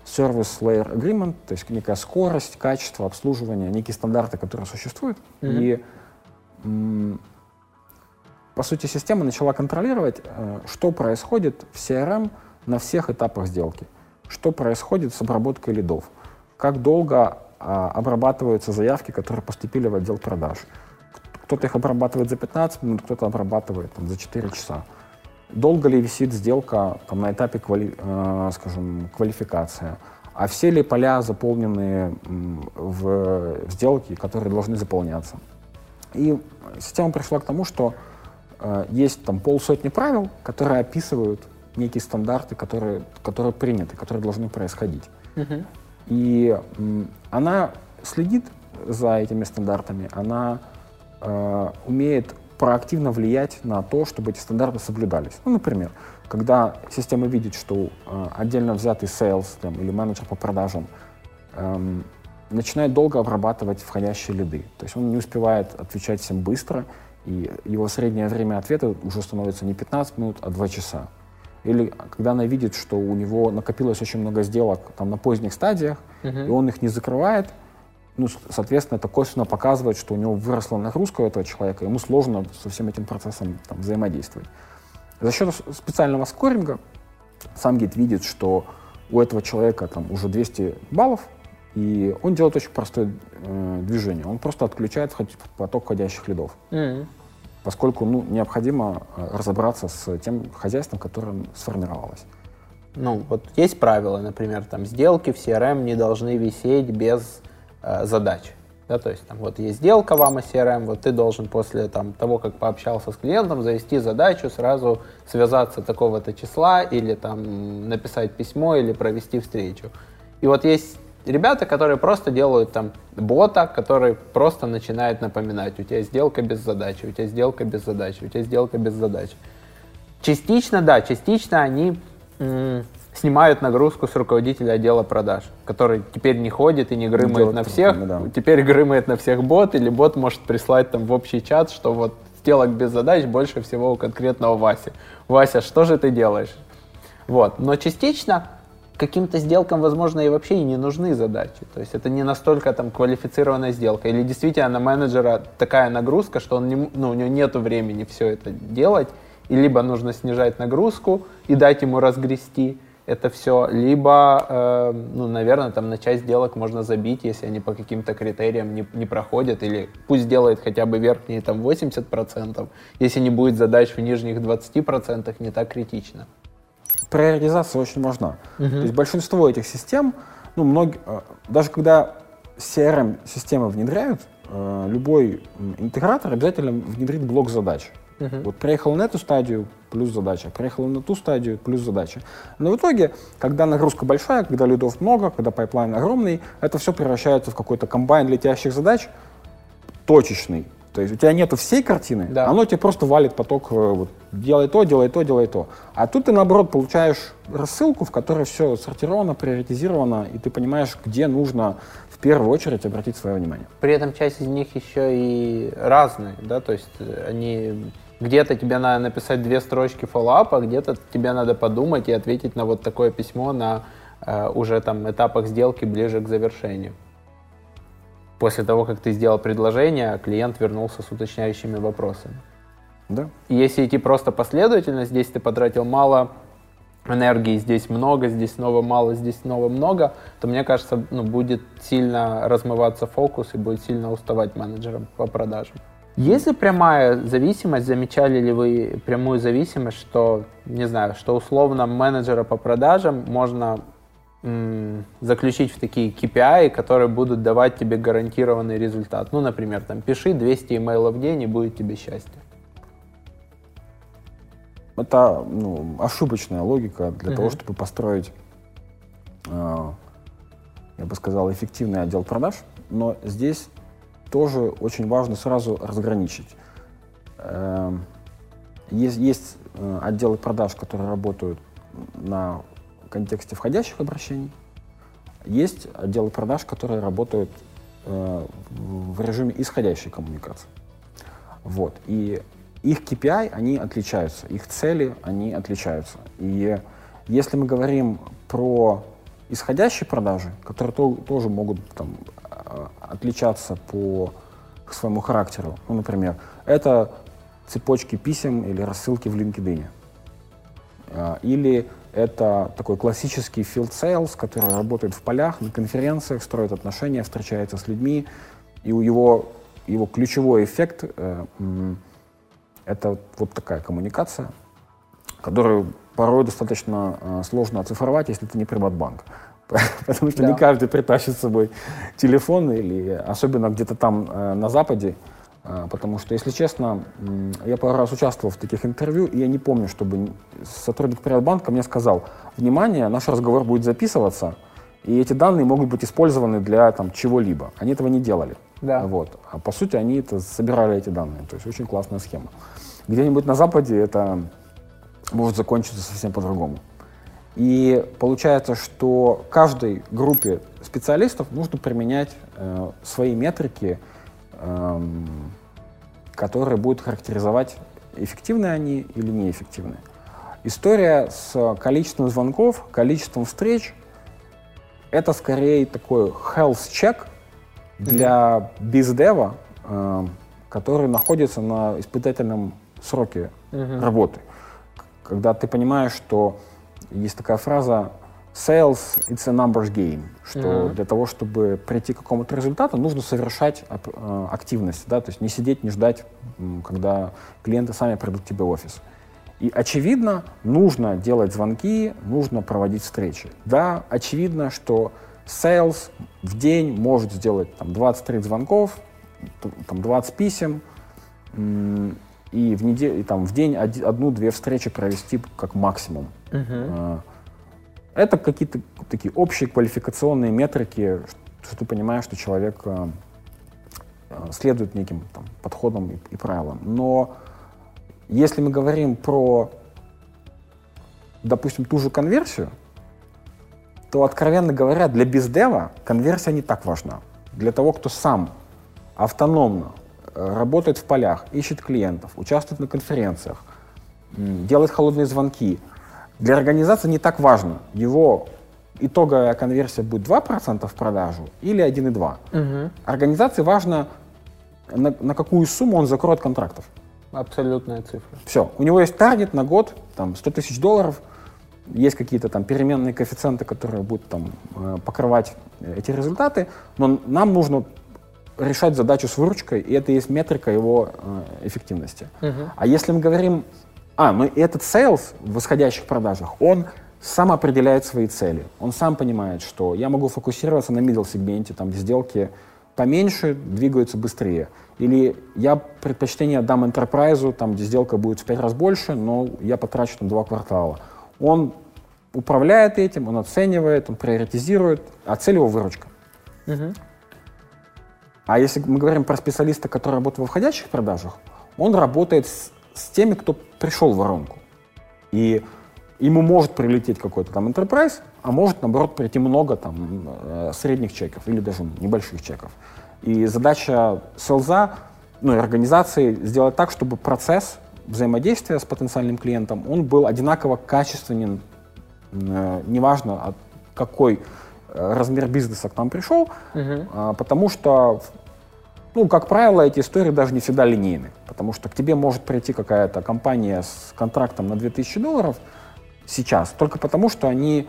Service Layer Agreement, то есть некая скорость, качество обслуживания, некие стандарты, которые существуют. Мгм. И, по сути, система начала контролировать, э, что происходит в CRM на всех этапах сделки, что происходит с обработкой лидов, как долго а, обрабатываются заявки, которые поступили в отдел продаж. Кто-то их обрабатывает за 15 минут, кто-то обрабатывает там, за 4 часа. Долго ли висит сделка там, на этапе квали- э, скажем, квалификации? А все ли поля заполнены в, сделке, которые должны заполняться? И система пришла к тому, что э, есть там полсотни правил, которые описывают некие стандарты, которые, которые приняты, которые должны происходить. Мгм. И м, она следит за этими стандартами, она э, умеет проактивно влиять на то, чтобы эти стандарты соблюдались. Ну, например, когда система видит, что э, отдельно взятый sales там, или менеджер по продажам эм, начинает долго обрабатывать входящие лиды. То есть он не успевает отвечать всем быстро, и его среднее время ответа уже становится не 15 минут, а 2 часа. Или когда она видит, что у него накопилось очень много сделок там, на поздних стадиях, и он их не закрывает, ну, соответственно, это косвенно показывает, что у него выросла нагрузка у этого человека, ему сложно со всем этим процессом там, взаимодействовать. За счет специального скоринга сам гид видит, что у этого человека там уже 200 баллов, и он делает очень простое э, движение. Он просто отключает поток входящих лидов, Мгм. поскольку ну, необходимо э, разобраться с тем хозяйством, которое сформировалось. Ну, вот есть правила, например, там сделки в CRM не должны висеть без задач. Да, то есть там вот есть сделка вам о CRM, вот ты должен после там, того, как пообщался с клиентом, завести задачу, сразу связаться такого-то числа или там написать письмо или провести встречу. И вот есть ребята, которые просто делают там бота, который просто начинает напоминать, у тебя сделка без задачи, у тебя сделка без задачи, у тебя сделка без задачи. Частично, да, частично они снимают нагрузку с руководителя отдела продаж, который теперь не ходит и не грымает Делает на всех, да. теперь грымает на всех бот, или бот может прислать там в общий чат, что вот сделок без задач больше всего у конкретного Васи. Вася, что же ты делаешь? Вот. Но частично каким-то сделкам, возможно, и вообще и не нужны задачи. То есть это не настолько там квалифицированная сделка. Или действительно на менеджера такая нагрузка, что он не, ну, у него нет времени все это делать. И либо нужно снижать нагрузку и дать ему разгрести это все, либо, э, ну, наверное, там на часть сделок можно забить, если они по каким-то критериям не, не проходят, или пусть делает хотя бы верхние там 80%, если не будет задач в нижних 20%, не так критично. приоритизация очень важна. То есть большинство этих систем, ну, многие, э, даже когда CRM-системы внедряют, э, любой интегратор обязательно внедрит блок задач. Вот приехал на эту стадию, плюс задача, приехал на ту стадию, плюс задача. Но в итоге, когда нагрузка большая, когда лидов много, когда pipeline огромный, это все превращается в какой-то комбайн летящих задач, точечный. То есть у тебя нету всей картины, Да. оно тебе просто валит поток, э, вот, делай то, делай то, делай то. А тут ты, наоборот, получаешь рассылку, в которой все сортировано, приоритизировано, и ты понимаешь, где нужно в первую очередь обратить свое внимание. При этом часть из них еще и разные, да, то есть они где-то тебе надо написать две строчки фоллоуапа, где-то тебе надо подумать и ответить на вот такое письмо на э, уже там этапах сделки ближе к завершению. После того, как ты сделал предложение, клиент вернулся с уточняющими вопросами. Да? Если идти просто последовательно, здесь ты потратил мало энергии, здесь много, здесь снова мало, здесь снова много, то мне кажется, ну, будет сильно размываться фокус и будет сильно уставать менеджером по продажам. Есть ли прямая зависимость, замечали ли вы прямую зависимость, что, не знаю, что условно менеджера по продажам можно м, заключить в такие KPI, которые будут давать тебе гарантированный результат. Ну, например, там, пиши 200 имейлов в день и будет тебе счастье. Это ну, ошибочная логика для Мгм. того, чтобы построить, э, я бы сказал, эффективный отдел продаж. Но здесь тоже очень важно сразу разграничить. Эм, есть, есть э, отделы продаж, которые работают на контексте входящих обращений, есть отделы продаж, которые работают э, в режиме исходящей коммуникации. Вот. И их KPI, они отличаются, их цели, они отличаются. И если мы говорим про исходящие продажи, которые то, тоже могут там, отличаться по своему характеру, ну, например, это цепочки писем или рассылки в LinkedIn. А, или это такой классический field sales, который работает в полях, на конференциях, строит отношения, встречается с людьми, и у его, его ключевой эффект э, это вот такая коммуникация, которую порой достаточно э, сложно оцифровать, если это не Приватбанк. [LAUGHS] Потому что да. не каждый притащит с собой телефон, или особенно где-то там э, на Западе. Э, потому что, если честно, э, я пару раз участвовал в таких интервью, и я не помню, чтобы сотрудник Приватбанка мне сказал, внимание, наш разговор будет записываться, и эти данные могут быть использованы для там, чего-либо. Они этого не делали. Да. Вот. А по сути они это собирали эти данные. То есть очень классная схема. Где-нибудь на Западе это может закончиться совсем по-другому. И получается, что каждой группе специалистов нужно применять э, свои метрики, э, которые будут характеризовать, эффективны они или неэффективны. История с количеством звонков, количеством встреч — это скорее такой health check для бездева, э, который находится на испытательном сроке mm-hmm. работы. Когда ты понимаешь, что есть такая фраза sales it's a numbers game, что mm-hmm. для того, чтобы прийти к какому-то результату, нужно совершать э, активность, да, то есть не сидеть, не ждать, когда клиенты сами придут к тебе в офис. И очевидно, нужно делать звонки, нужно проводить встречи. Да, очевидно, что sales в день может сделать там 20-30 звонков, там 20 писем, и в, неделю, и, там, в день одну-две встречи провести как максимум. Uh-huh. Это какие-то такие общие квалификационные метрики, что ты понимаешь, что человек а, а, следует неким там, подходам и, и правилам. Но если мы говорим про, допустим, ту же конверсию, то, откровенно говоря, для бездева конверсия не так важна. Для того, кто сам автономно работает в полях, ищет клиентов, участвует на конференциях, делает холодные звонки. Для организации не так важно, его итоговая конверсия будет 2% в продажу или 1,2%. Угу. Организации важно, на, на какую сумму он закроет контрактов. Абсолютная цифра. Все. У него есть таргет на год, там, 100 тысяч долларов, есть какие-то там переменные коэффициенты, которые будут там э, покрывать эти результаты, но нам нужно решать задачу с выручкой, и это есть метрика его э, эффективности. Uh-huh. А если мы говорим, а, ну этот sales в восходящих продажах, он сам определяет свои цели. Он сам понимает, что я могу фокусироваться на middle сегменте, там, сделки поменьше, двигаются быстрее. Или я предпочтение дам enterprise, там, где сделка будет в пять раз больше, но я потрачу на два квартала. Он управляет этим, он оценивает, он приоритизирует, а цель его выручка. Uh-huh. А если мы говорим про специалиста, который работает во входящих продажах, он работает с, с теми, кто пришел в воронку. И ему может прилететь какой-то там enterprise, а может, наоборот, прийти много там э, средних чеков или даже небольших чеков. И задача селза, ну и организации сделать так, чтобы процесс взаимодействия с потенциальным клиентом, он был одинаково качественен, э, неважно, от какой размер бизнеса к нам пришел, угу. потому что, ну, как правило, эти истории даже не всегда линейны, потому что к тебе может прийти какая-то компания с контрактом на 2000 долларов сейчас, только потому что они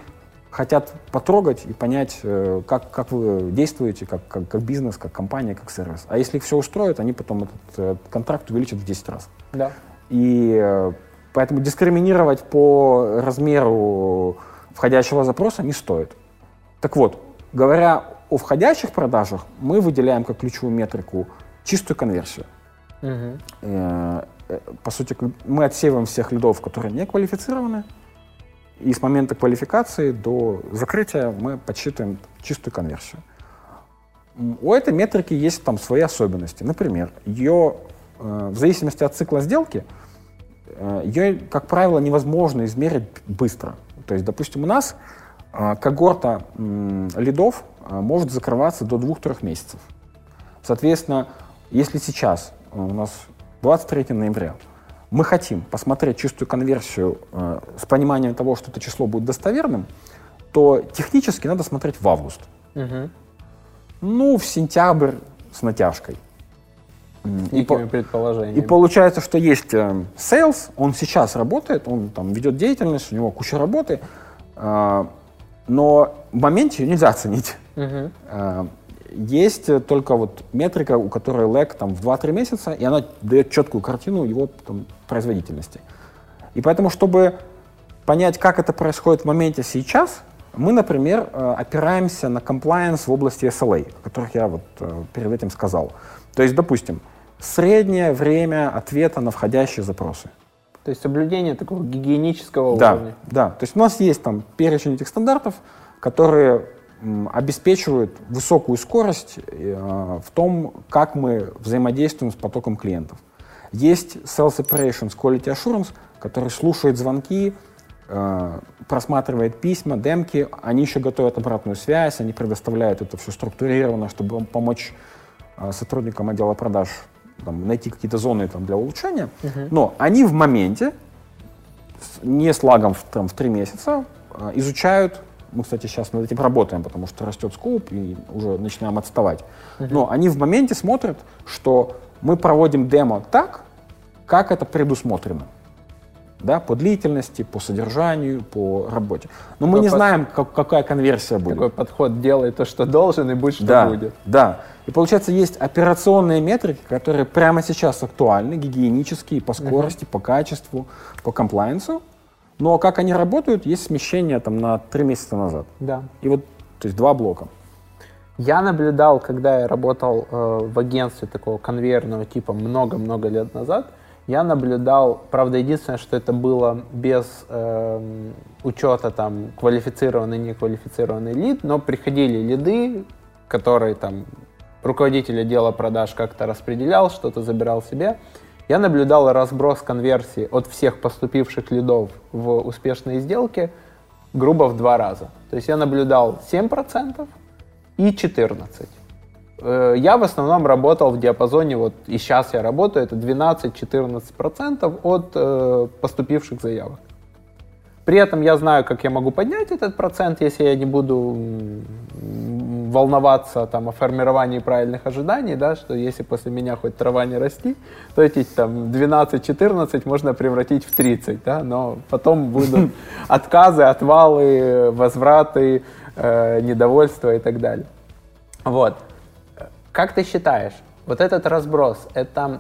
хотят потрогать и понять, э, как, как вы действуете, как, как, как бизнес, как компания, как сервис. А если их все устроит, они потом этот, этот контракт увеличат в 10 раз. Да. И поэтому дискриминировать по размеру входящего запроса не стоит. Так вот, говоря о входящих продажах, мы выделяем как ключевую метрику чистую конверсию. Угу. По сути, мы отсеиваем всех лидов, которые не квалифицированы, и с момента квалификации до закрытия мы подсчитываем чистую конверсию. у этой метрики есть там свои особенности. Например, ее э, в зависимости от цикла сделки, ее, как правило, невозможно измерить быстро. То есть, допустим, у нас когорта м, лидов э, может закрываться до 2-3 месяцев. Соответственно, если сейчас э, у нас 23 ноября, мы хотим посмотреть чистую конверсию э, с пониманием того, что это число будет достоверным, то технически надо смотреть в август. Мгм. Ну, в сентябрь с натяжкой. И, по- предположениями. и получается, что есть э, sales, он сейчас работает, он там ведет деятельность, у него куча работы, э, но в моменте ее нельзя оценить. Мгм. Э, Есть только вот метрика, у которой лэг там в 2-3 месяца, и она дает четкую картину его там, производительности. И поэтому, чтобы понять, как это происходит в моменте сейчас, мы, например, э, опираемся на compliance в области SLA, о которых я вот э, перед этим сказал. То есть, допустим, среднее время ответа на входящие запросы. То есть соблюдение такого гигиенического Да, уровня. да. То есть у нас есть там перечень этих стандартов, которые обеспечивают высокую скорость э, в том, как мы взаимодействуем с потоком клиентов. Есть Sales Operations Quality Assurance, который слушает звонки, э, просматривает письма, демки, они еще готовят обратную связь, они предоставляют это все структурированно, чтобы помочь э, сотрудникам отдела продаж там, найти какие-то зоны там, для улучшения. Но они в моменте не с лагом в, там, в три месяца, а, изучают, мы, кстати, сейчас над этим работаем, потому что растет скоп и уже начинаем отставать, но они в моменте смотрят, что мы проводим демо так, как это предусмотрено. Да, по длительности, по содержанию, по работе. Но мы не под- знаем, как- какая конверсия будет. Такой подход делай то, что должен, и будь что да, будет. Да. И получается, есть операционные метрики, которые прямо сейчас актуальны, гигиенические, по скорости, по качеству, по комплайенсу. Но как они работают, есть смещение там на три месяца назад. Да. И вот, то есть два блока. Я наблюдал, когда я работал э, в агентстве такого конвейерного типа много-много лет назад, я наблюдал, правда, единственное, что это было без эм, учета там квалифицированный, неквалифицированный лид, но приходили лиды, которые там руководитель отдела продаж как-то распределял, что-то забирал себе. Я наблюдал разброс конверсии от всех поступивших лидов в успешные сделки грубо в два раза. То есть я наблюдал 7% и 14%. Э, Я в основном работал в диапазоне, вот и сейчас я работаю, это 12-14% от э, поступивших заявок. При этом я знаю, как я могу поднять этот процент, если я не буду волноваться там, о формировании правильных ожиданий, да, что если после меня хоть трава не расти, то эти там 12-14 можно превратить в 30, да, но потом будут [LAUGHS] отказы, отвалы, возвраты, э, недовольство и так далее. Вот. Как ты считаешь, вот этот разброс, это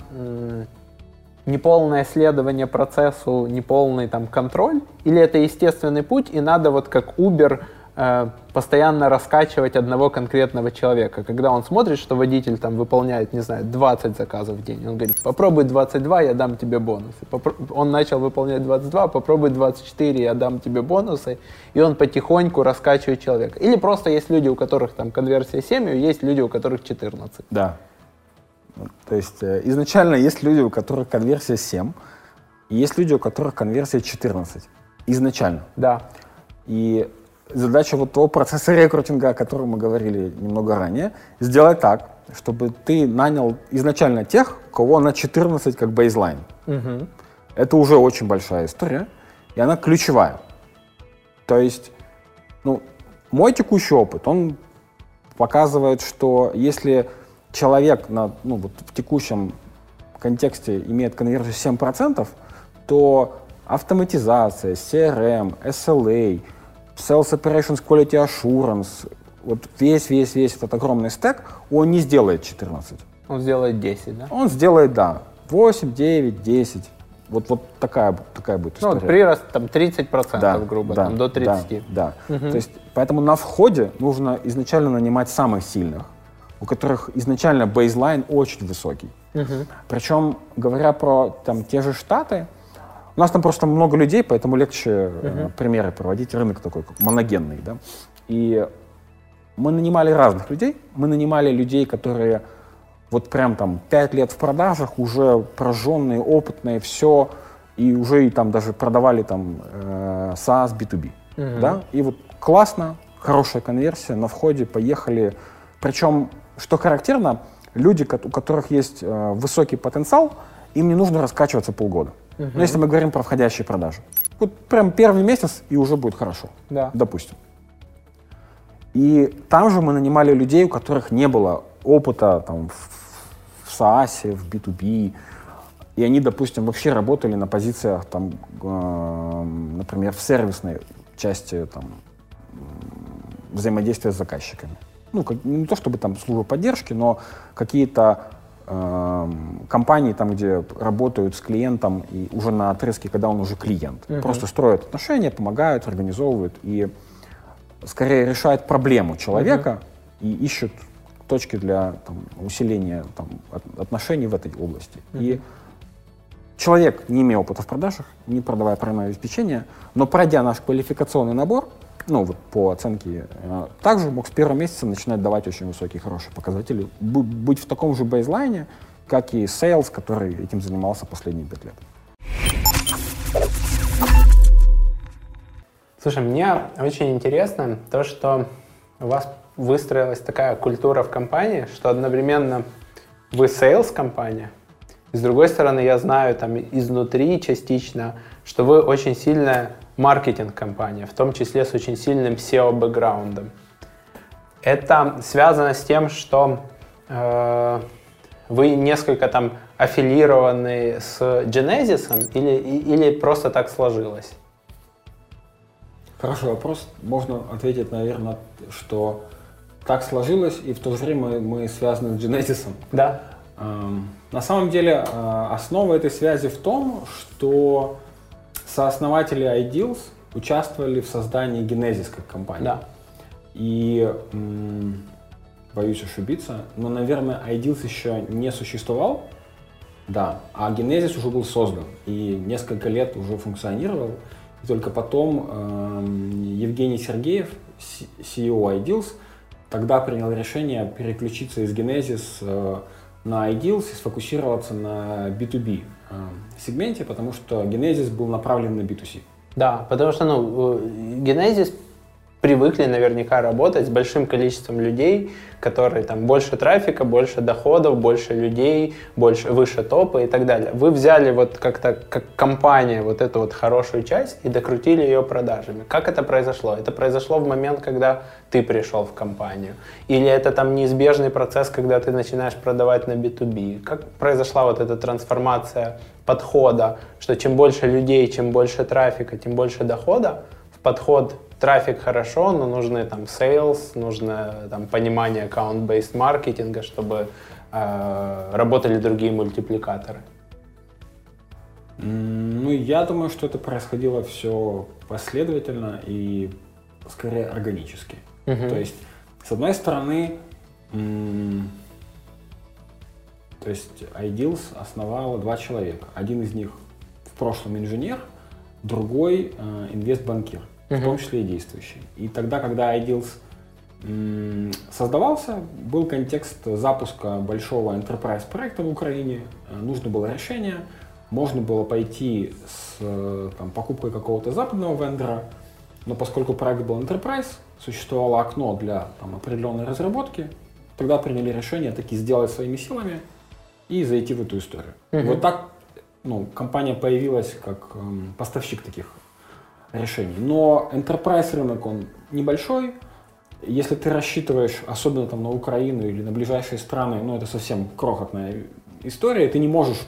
неполное следование процессу, неполный там контроль, или это естественный путь, и надо вот как Uber постоянно раскачивать одного конкретного человека, когда он смотрит, что водитель там выполняет, не знаю, 20 заказов в день, он говорит, попробуй 22, я дам тебе бонусы. Попро- Он начал выполнять 22, попробуй 24, я дам тебе бонусы, и он потихоньку раскачивает человека. Или просто есть люди, у которых там конверсия 7, и есть люди, у которых 14. Да. То есть э, изначально есть люди, у которых конверсия 7, и есть люди, у которых конверсия 14. Изначально. Да. И задача вот того процесса рекрутинга, о котором мы говорили немного ранее, сделать так, чтобы ты нанял изначально тех, у кого на 14 как бейзлайн. Мгм. Это уже очень большая история, и она ключевая. То есть, ну, мой текущий опыт, он показывает, что если человек на, ну, вот в текущем контексте имеет конверсию 7%, то автоматизация, CRM, SLA, Sales Operations Quality Assurance, вот весь-весь-весь этот огромный стек, он не сделает 14. Он сделает 10, да? Он сделает, да, 8, 9, 10. Вот, вот такая, такая будет Ну, история. вот прирост там 30%, грубо, да, там, до 30. Да, да. То есть, поэтому на входе нужно изначально нанимать самых сильных, у которых изначально бейзлайн очень высокий. Причем, говоря про там, те же Штаты, у нас там просто много людей, поэтому легче э, примеры проводить. Рынок такой моногенный. Да? И Мы нанимали разных людей. Мы нанимали людей, которые вот прям там 5 лет в продажах, уже прожженные, опытные, все, и уже и там даже продавали там э, SaaS B2B. Mm-hmm. Да? И вот классно, хорошая конверсия, на входе поехали. Причем, что характерно, люди, у которых есть э, высокий потенциал, им не нужно раскачиваться полгода. Uh-huh. Ну, если мы говорим про входящие продажи. Вот прям первый месяц, и уже будет хорошо. Да. Допустим. И там же мы нанимали людей, у которых не было опыта там, в, в SaaS, в B2B. И они, допустим, вообще работали на позициях, там, э, например, в сервисной части там, взаимодействия с заказчиками. Ну, как, не то чтобы там служба поддержки, но какие-то компании, там, где работают с клиентом и уже на отрезке, когда он уже клиент. Uh-huh. Просто строят отношения, помогают, организовывают и скорее решают проблему человека uh-huh. и ищут точки для там, усиления там, отношений в этой области. Uh-huh. И человек, не имея опыта в продажах, не продавая программное обеспечение, но пройдя наш квалификационный набор, ну вот по оценке, э, также мог с первого месяца начинать давать очень высокие, хорошие показатели, быть в таком же бейзлайне, как и Sales, который этим занимался последние пять лет. Слушай, мне очень интересно то, что у вас выстроилась такая культура в компании, что одновременно вы sales компания, и с другой стороны, я знаю там изнутри частично, что вы очень сильная маркетинг-компания, в том числе с очень сильным SEO-бэкграундом. Это связано с тем, что э, вы несколько там аффилированы с Genesis или, или просто так сложилось? Хороший вопрос. Можно ответить, наверное, что так сложилось, и в то же время мы связаны с Genesis. Да. Эм, на самом деле э, основа этой связи в том, что сооснователи iDeals участвовали в создании Genesis как компании. Да. И м, боюсь ошибиться, но, наверное, iDeals еще не существовал, да, а Genesis уже был создан и несколько лет уже функционировал. И только потом э, Евгений Сергеев, CEO iDeals, тогда принял решение переключиться из Genesis э, на iDeals и сфокусироваться на B2B э, сегменте, потому что Genesis был направлен на B2C. Да, потому что ну, Genesis привыкли наверняка работать с большим количеством людей, которые там больше трафика, больше доходов, больше людей, больше, выше топа и так далее. Вы взяли вот как-то как компания вот эту вот хорошую часть и докрутили ее продажами. Как это произошло? Это произошло в момент, когда ты пришел в компанию? Или это там неизбежный процесс, когда ты начинаешь продавать на B2B? Как произошла вот эта трансформация подхода, что чем больше людей, чем больше трафика, тем больше дохода, в подход трафик хорошо, но нужны там sales, нужно там понимание аккаунт-based маркетинга, чтобы э, работали другие мультипликаторы. Ну, я думаю, что это происходило все последовательно и скорее органически. Uh-huh. То есть, с одной стороны, то есть iDeals основало два человека. Один из них в прошлом инженер, другой э, инвестбанкир uh-huh. в том числе и действующий. И тогда, когда iDeals создавался, был контекст запуска большого enterprise проекта в Украине, э, нужно было решение, можно было пойти с э, там, покупкой какого-то западного вендора, но поскольку проект был enterprise, существовало окно для там, определенной разработки, тогда приняли решение таки сделать своими силами и зайти в эту историю. Uh-huh. Вот так ну, компания появилась как эм, поставщик таких решений. Но enterprise рынок, он небольшой. Если ты рассчитываешь, особенно там на Украину или на ближайшие страны, ну это совсем крохотная история, ты не можешь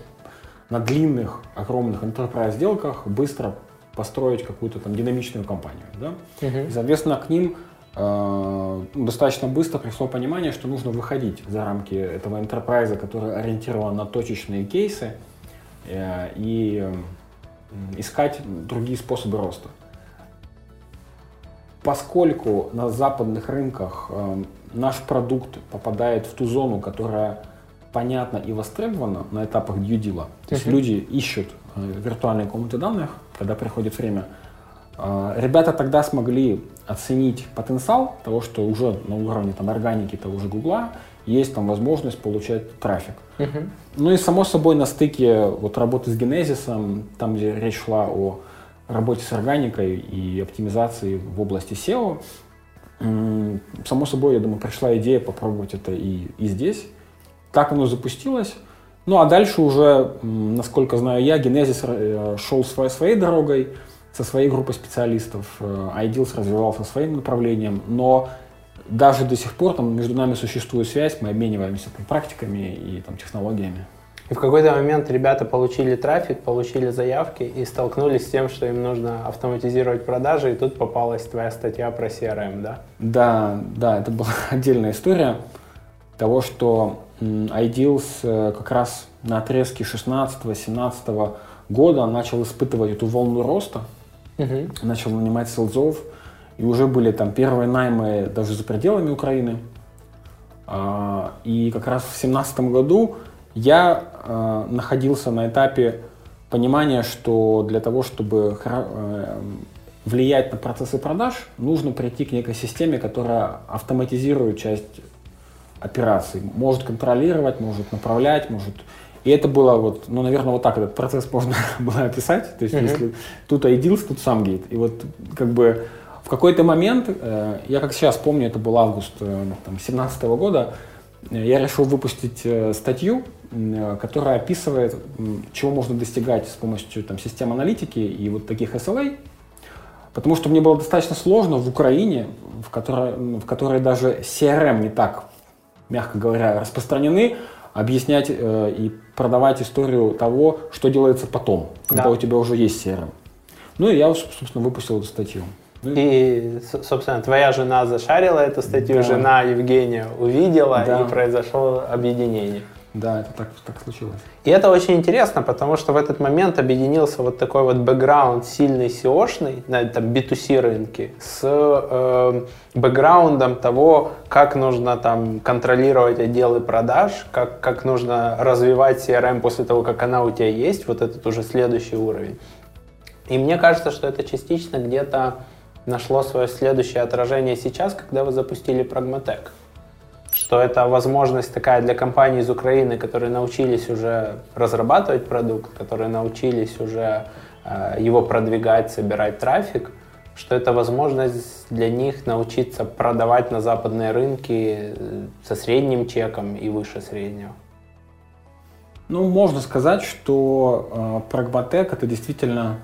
на длинных, огромных enterprise сделках быстро построить какую-то там динамичную компанию. Да? Uh-huh. И, соответственно, к ним э, достаточно быстро пришло понимание, что нужно выходить за рамки этого enterprise, который ориентирован на точечные кейсы, э, и искать другие способы роста. Поскольку на западных рынках э, наш продукт попадает в ту зону, которая понятна и востребована на этапах deal, то есть люди ищут э, виртуальные комнаты данных, когда приходит время, э, ребята тогда смогли оценить потенциал того, что уже на уровне там, органики того же Гугла есть там возможность получать трафик. Мгм. Ну и само собой на стыке вот работы с генезисом, там где речь шла о работе с органикой и оптимизации в области SEO, само собой, я думаю, пришла идея попробовать это и, и здесь. Так оно запустилось. Ну а дальше уже, насколько знаю я, Генезис э, шел своей, своей дорогой, со своей группой специалистов, э, Ideals развивался своим направлением, но даже до сих пор там между нами существует связь, мы обмениваемся там, практиками и там, технологиями. И в какой-то момент ребята получили трафик, получили заявки и столкнулись с тем, что им нужно автоматизировать продажи, и тут попалась твоя статья про CRM, да? Да, да, это была [LAUGHS] отдельная история того, что Ideals э, как раз на отрезке 16-17 года начал испытывать эту волну роста, Мгм. начал нанимать селзов, и уже были там первые наймы даже за пределами Украины. А, И как раз в семнадцатом году я а, находился на этапе понимания, что для того, чтобы э, влиять на процессы продаж, нужно прийти к некой системе, которая автоматизирует часть операций, может контролировать, может направлять, может... И это было вот, ну, наверное, вот так этот процесс можно [LAUGHS] было описать. То есть, Мгм. если тут IDEALS, тут SumGate. И вот как бы в какой-то момент, э, я как сейчас помню, это был август э, там, 17 года, э, я решил выпустить э, статью, э, которая описывает, чего можно достигать с помощью там, систем аналитики и вот таких SLA. Потому что мне было достаточно сложно в Украине, в которой, в которой даже CRM не так, мягко говоря, распространены, объяснять э, и продавать историю того, что делается потом, когда Да. у тебя уже есть CRM. Ну и я, собственно, выпустил эту статью. Ну, И, собственно, твоя жена зашарила эту статью, Да. жена Евгения увидела, Да. и произошло объединение. Да, это так, так случилось. И это очень интересно, потому что в этот момент объединился вот такой вот бэкграунд сильный SEO-шный на этом B2C рынке с э, бэкграундом того, как нужно там контролировать отделы продаж, как, как нужно развивать CRM после того, как она у тебя есть, вот этот уже следующий уровень. И мне кажется, что это частично где-то нашло свое следующее отражение сейчас, когда вы запустили Pragmatec что это возможность такая для компаний из Украины, которые научились уже разрабатывать продукт, которые научились уже э, его продвигать, собирать трафик, что это возможность для них научиться продавать на западные рынки э, со средним чеком и выше среднего. Ну, можно сказать, что э, Pragmatec это действительно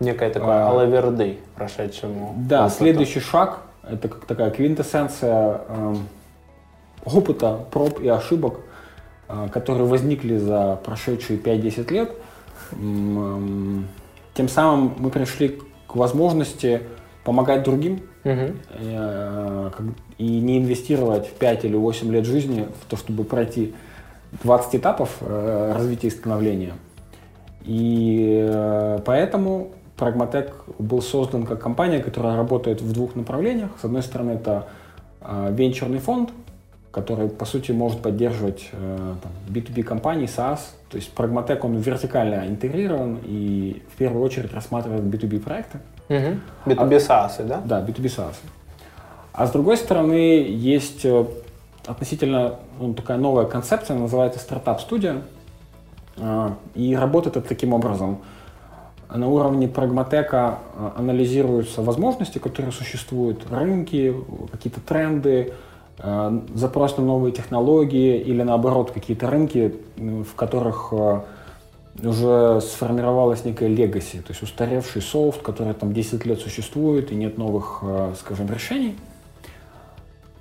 Некая такая А. алаверды прошедшему. Да, опыту. следующий шаг – это как такая квинтэссенция эм, опыта, проб и ошибок, э, которые возникли за прошедшие 5-10 лет. Эм, Тем самым мы пришли к возможности помогать другим Мгм. э, и не инвестировать в 5 или 8 лет жизни в то, чтобы пройти 20 этапов э, развития и становления. И э, поэтому Pragmatec был создан как компания, которая работает в двух направлениях. С одной стороны, это э, венчурный фонд, который, по сути, может поддерживать э, там, B2B компании, SaaS. То есть Pragmatec, он вертикально интегрирован и в первую очередь рассматривает B2B проекты. Мгм. B2B SaaS, да? Да, B2B SaaS. А с другой стороны, есть э, относительно ну, такая новая концепция, называется стартап-студия. А, И работает это таким образом. На уровне прагматека а, анализируются возможности, которые существуют, рынки, какие-то тренды, а, запрос на новые технологии или наоборот какие-то рынки, в которых а, уже сформировалась некая легаси, то есть устаревший софт, который там 10 лет существует и нет новых, скажем, решений.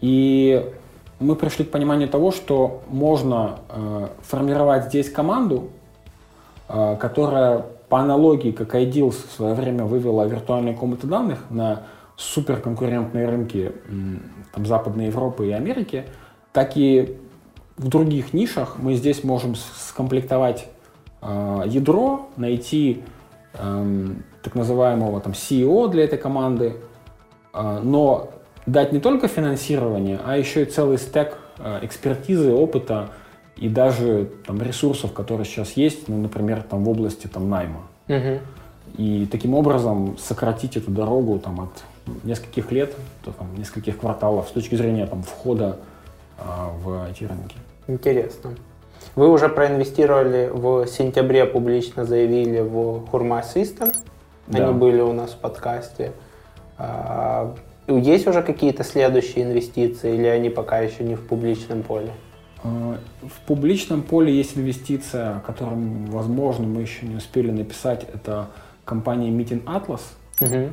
И мы пришли к пониманию того, что можно формировать здесь команду, которая по аналогии, как Ideals в свое время вывела виртуальные комнаты данных на суперконкурентные рынки там, Западной Европы и Америки, так и в других нишах мы здесь можем скомплектовать э, ядро, найти эм, так называемого там CEO для этой команды, э, но дать не только финансирование, а еще и целый стек э, экспертизы, опыта и даже там, ресурсов, которые сейчас есть, ну, например, там, в области там, найма. Мгм. И таким образом сократить эту дорогу там, от нескольких лет, то, там, нескольких кварталов с точки зрения там, входа а, в эти рынки. Интересно. Вы уже проинвестировали в сентябре, публично заявили в Хурма System. Да. Они были у нас в подкасте. А, Есть уже какие-то следующие инвестиции или они пока еще не в публичном поле? А, В публичном поле есть инвестиция, которую, возможно, мы еще не успели написать. Это компания Meeting Atlas. Мгм.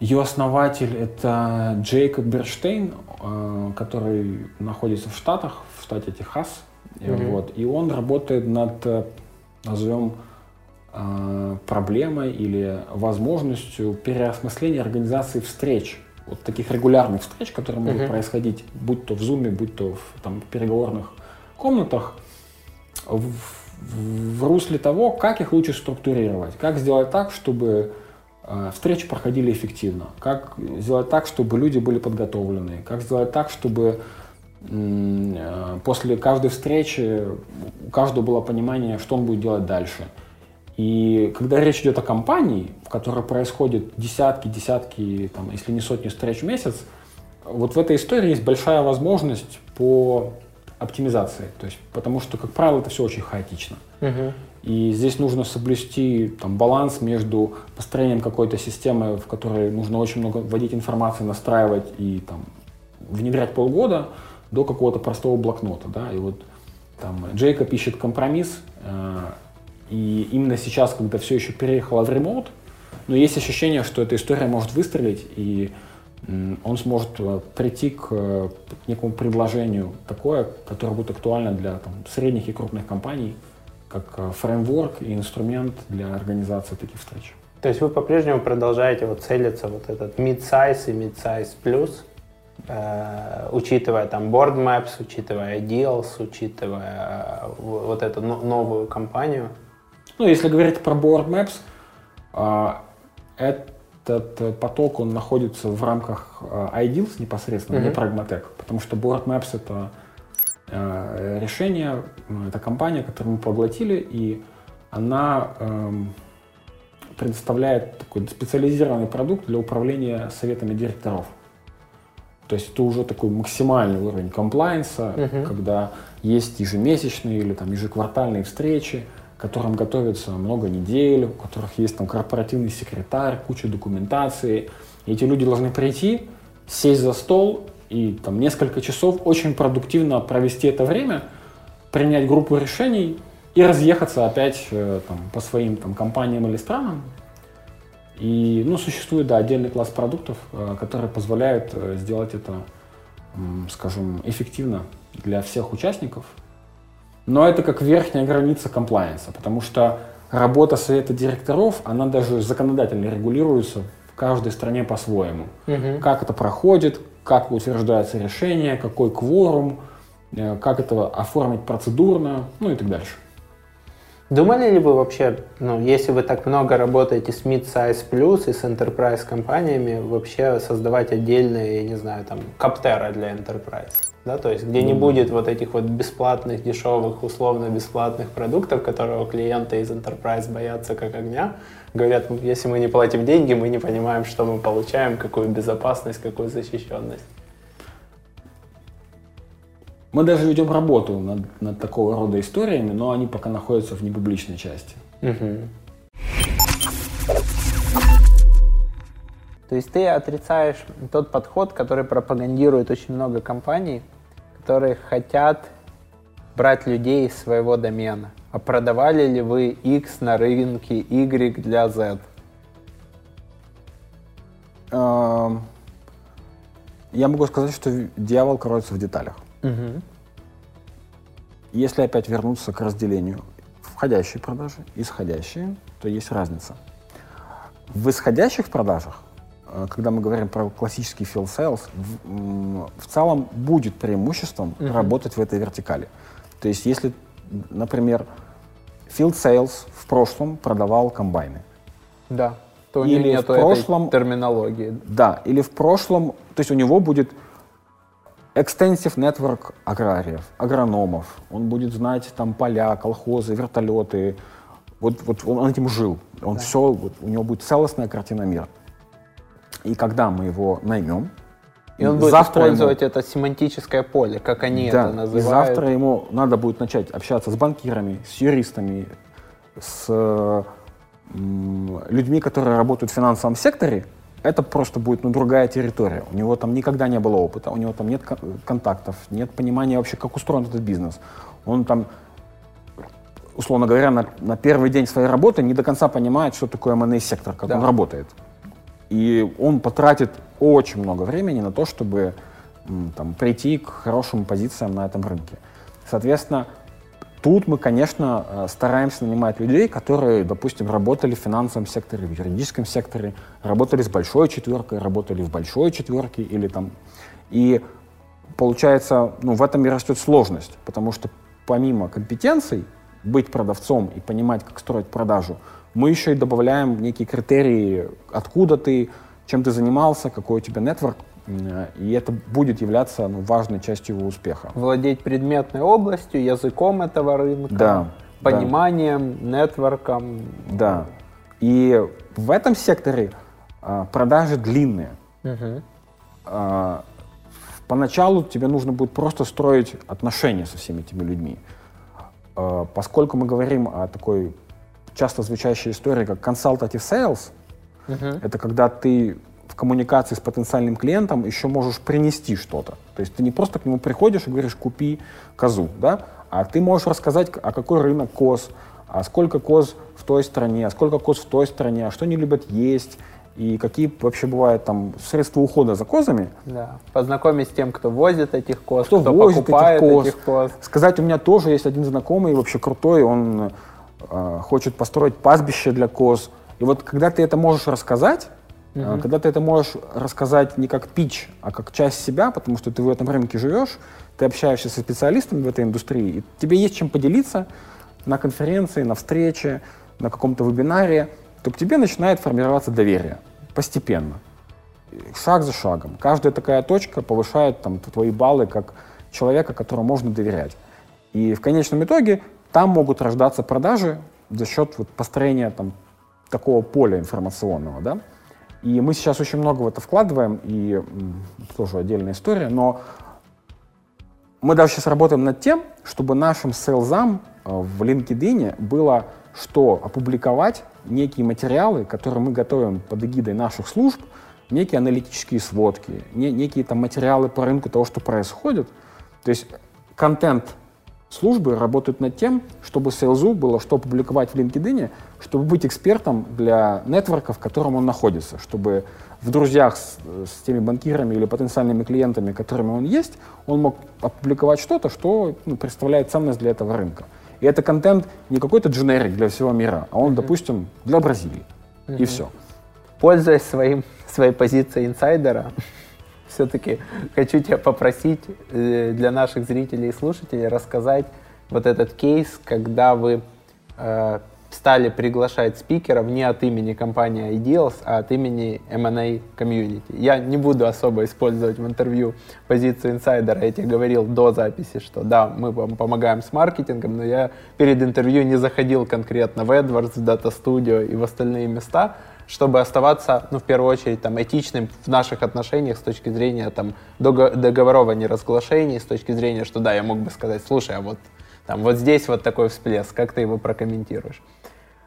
Ее основатель это Джейкоб Берштейн, э, который находится в Штатах, в штате Техас. Э, Мгм. Вот, и он работает над, э, назовем, э, проблемой или возможностью переосмысления организации встреч. Вот таких регулярных встреч, которые могут Мгм. происходить, будь то в Zoom, будь то в там, переговорных комнатах, в, в русле того, как их лучше структурировать, как сделать так, чтобы э, встречи проходили эффективно, как сделать так, чтобы люди были подготовлены, как сделать так, чтобы э, после каждой встречи у каждого было понимание, что он будет делать дальше. И когда речь идет о компании, в которой происходит десятки, десятки, там, если не сотни встреч в месяц, вот в этой истории есть большая возможность по оптимизации. То есть, потому что, как правило, это все очень хаотично. Мгм. И здесь нужно соблюсти там, баланс между построением какой-то системы, в которой нужно очень много вводить информации, настраивать и там, внедрять полгода, до какого-то простого блокнота. Да? И вот там Джейкоб ищет компромисс, э, и именно сейчас, когда все еще переехало в ремоут, но есть ощущение, что эта история может выстрелить, и он сможет э, прийти к, э, к некому предложению такое, которое будет актуально для там, средних и крупных компаний, как э, фреймворк и инструмент для организации таких встреч. То есть вы по-прежнему продолжаете вот целиться вот этот mid-size и mid-size плюс, э, учитывая там board maps, учитывая ideals, учитывая э, вот эту но- новую компанию. Ну, если говорить про Board Maps, а, этот э, поток, он находится в рамках э, iDeals непосредственно, не Мгм. Pragmatech, потому что Board Maps — это э, решение, это компания, которую мы поглотили, и она эм, предоставляет такой специализированный продукт для управления советами директоров. То есть это уже такой максимальный уровень комплайенса, Мгм. когда есть ежемесячные или там ежеквартальные встречи, которым готовится много недель, у которых есть там корпоративный секретарь, куча документации. И эти люди должны прийти, сесть за стол и там несколько часов очень продуктивно провести это время, принять группу решений и разъехаться опять э, там, по своим там, компаниям или странам. И ну, существует да, отдельный класс продуктов, э, которые позволяют э, сделать это, скажем, эффективно для всех участников. Но это как верхняя граница комплайенса, потому что работа совета директоров, она даже законодательно регулируется в каждой стране по-своему. Мгм. Как это проходит, как утверждается решение, какой кворум, э, как это оформить процедурно, ну и так дальше. Думали ли вы вообще, ну, если вы так много работаете с mid-size плюс и с enterprise компаниями, вообще создавать отдельные, я не знаю, там, каптера для enterprise? Да, то есть где не будет вот этих вот бесплатных, дешевых, условно бесплатных продуктов, которого клиенты из enterprise боятся как огня. Говорят, «Ну, если мы не платим деньги, мы не понимаем, что мы получаем, какую безопасность, какую защищенность. Мы даже ведем работу над, над такого рода историями, но они пока находятся в непубличной части. Мгм. То есть ты отрицаешь тот подход, который пропагандирует очень много компаний, которые хотят брать людей из своего домена. А продавали ли вы X на рынке Y для Z? Эм, Я могу сказать, что дьявол кроется в деталях. Если опять вернуться к разделению входящие продажи, исходящие, то есть разница. В исходящих продажах, когда мы говорим про классический field sales, в, в целом будет преимуществом работать в этой вертикали. То есть если, например, field sales в прошлом продавал комбайны, Да. То Или в нету этой прошлом- терминологии. да, или в прошлом, то есть у него будет extensive network аграриев, агрономов. Он будет знать там поля, колхозы, вертолеты. Вот, вот он этим жил. Он все, вот, у него будет целостная картина мира. И когда мы его наймем, И он будет завтра ему- использовать это семантическое поле, как они да, это и называют. завтра ему надо будет начать общаться с банкирами, с юристами, с людьми, которые работают в финансовом секторе. Это просто будет ну, другая территория. У него там никогда не было опыта, у него там нет кон- контактов, нет понимания вообще, как устроен этот бизнес. Он там, условно говоря, на, на первый день своей работы не до конца понимает, что такое M&A сектор, как Да. он работает. И он потратит очень много времени на то, чтобы там, прийти к хорошим позициям на этом рынке. Соответственно, тут мы, конечно, э, стараемся нанимать людей, которые, допустим, работали в финансовом секторе, в юридическом секторе, работали с большой четверкой, работали в большой четверке или там. И получается, ну, в этом и растет сложность, потому что помимо компетенций быть продавцом и понимать, как строить продажу, мы еще и добавляем некие критерии, откуда ты, чем ты занимался, какой у тебя нетворк, э, и это будет являться ну, важной частью его успеха. Владеть предметной областью, языком этого рынка, Да, пониманием, нетворком. Да. И в этом секторе а, продажи длинные. Мгм. А, поначалу тебе нужно будет просто строить отношения со всеми этими людьми. А, поскольку мы говорим о такой часто звучащей истории, как consultative sales, Мгм. это когда ты в коммуникации с потенциальным клиентом еще можешь принести что-то. То есть ты не просто к нему приходишь и говоришь, купи козу, да? а ты можешь рассказать, а какой рынок коз, а сколько коз в той стране, а сколько коз в той стране, а что они любят есть, и какие вообще бывают там средства ухода за козами. Да. Познакомить с тем, кто возит этих коз, Кто кто, возит этих покупает коз. этих коз. Сказать, у меня тоже есть один знакомый, вообще крутой, он хочет построить пастбище для коз. И вот когда ты это можешь рассказать, э, когда ты это можешь рассказать не как пич, а как часть себя, потому что ты в этом рынке живешь, ты общаешься со специалистами в этой индустрии, и тебе есть чем поделиться на конференции, на встрече, на каком-то вебинаре, то к тебе начинает формироваться доверие постепенно шаг за шагом. Каждая такая точка повышает там, твои баллы как человека, которому можно доверять. И в конечном итоге там могут рождаться продажи за счет вот, построения там, такого поля информационного. Да? И мы сейчас очень много в это вкладываем, и тоже отдельная история, но мы даже сейчас работаем над тем, чтобы нашим сейлзам э, в LinkedIn было что опубликовать некие материалы, которые мы готовим под эгидой наших служб, некие аналитические сводки, не- некие там материалы по рынку того, что происходит. То есть контент службы работают над тем, чтобы сейлзу было что публиковать в LinkedIn, чтобы быть экспертом для нетворка, в котором он находится, чтобы в друзьях с, с теми банкирами или потенциальными клиентами, которыми он есть, он мог опубликовать что-то, что ну, представляет ценность для этого рынка. И это контент не какой-то дженерик для всего мира, а он, допустим, для Бразилии. И все. Пользуясь своим, своей позицией инсайдера, все-таки хочу тебя попросить э, для наших зрителей и слушателей рассказать вот этот кейс, когда вы э, стали приглашать спикеров не от имени компании Ideals, а от имени M&A Community. Я не буду особо использовать в интервью позицию инсайдера. Я тебе говорил до записи, что да, мы вам помогаем с маркетингом, но я перед интервью не заходил конкретно в AdWords, в Data Studio и в остальные места, чтобы оставаться, ну, в первую очередь, там, этичным в наших отношениях с точки зрения там, дого- договоров о неразглашении, с точки зрения, что да, я мог бы сказать, слушай, а вот, там, вот здесь вот такой всплеск, как ты его прокомментируешь?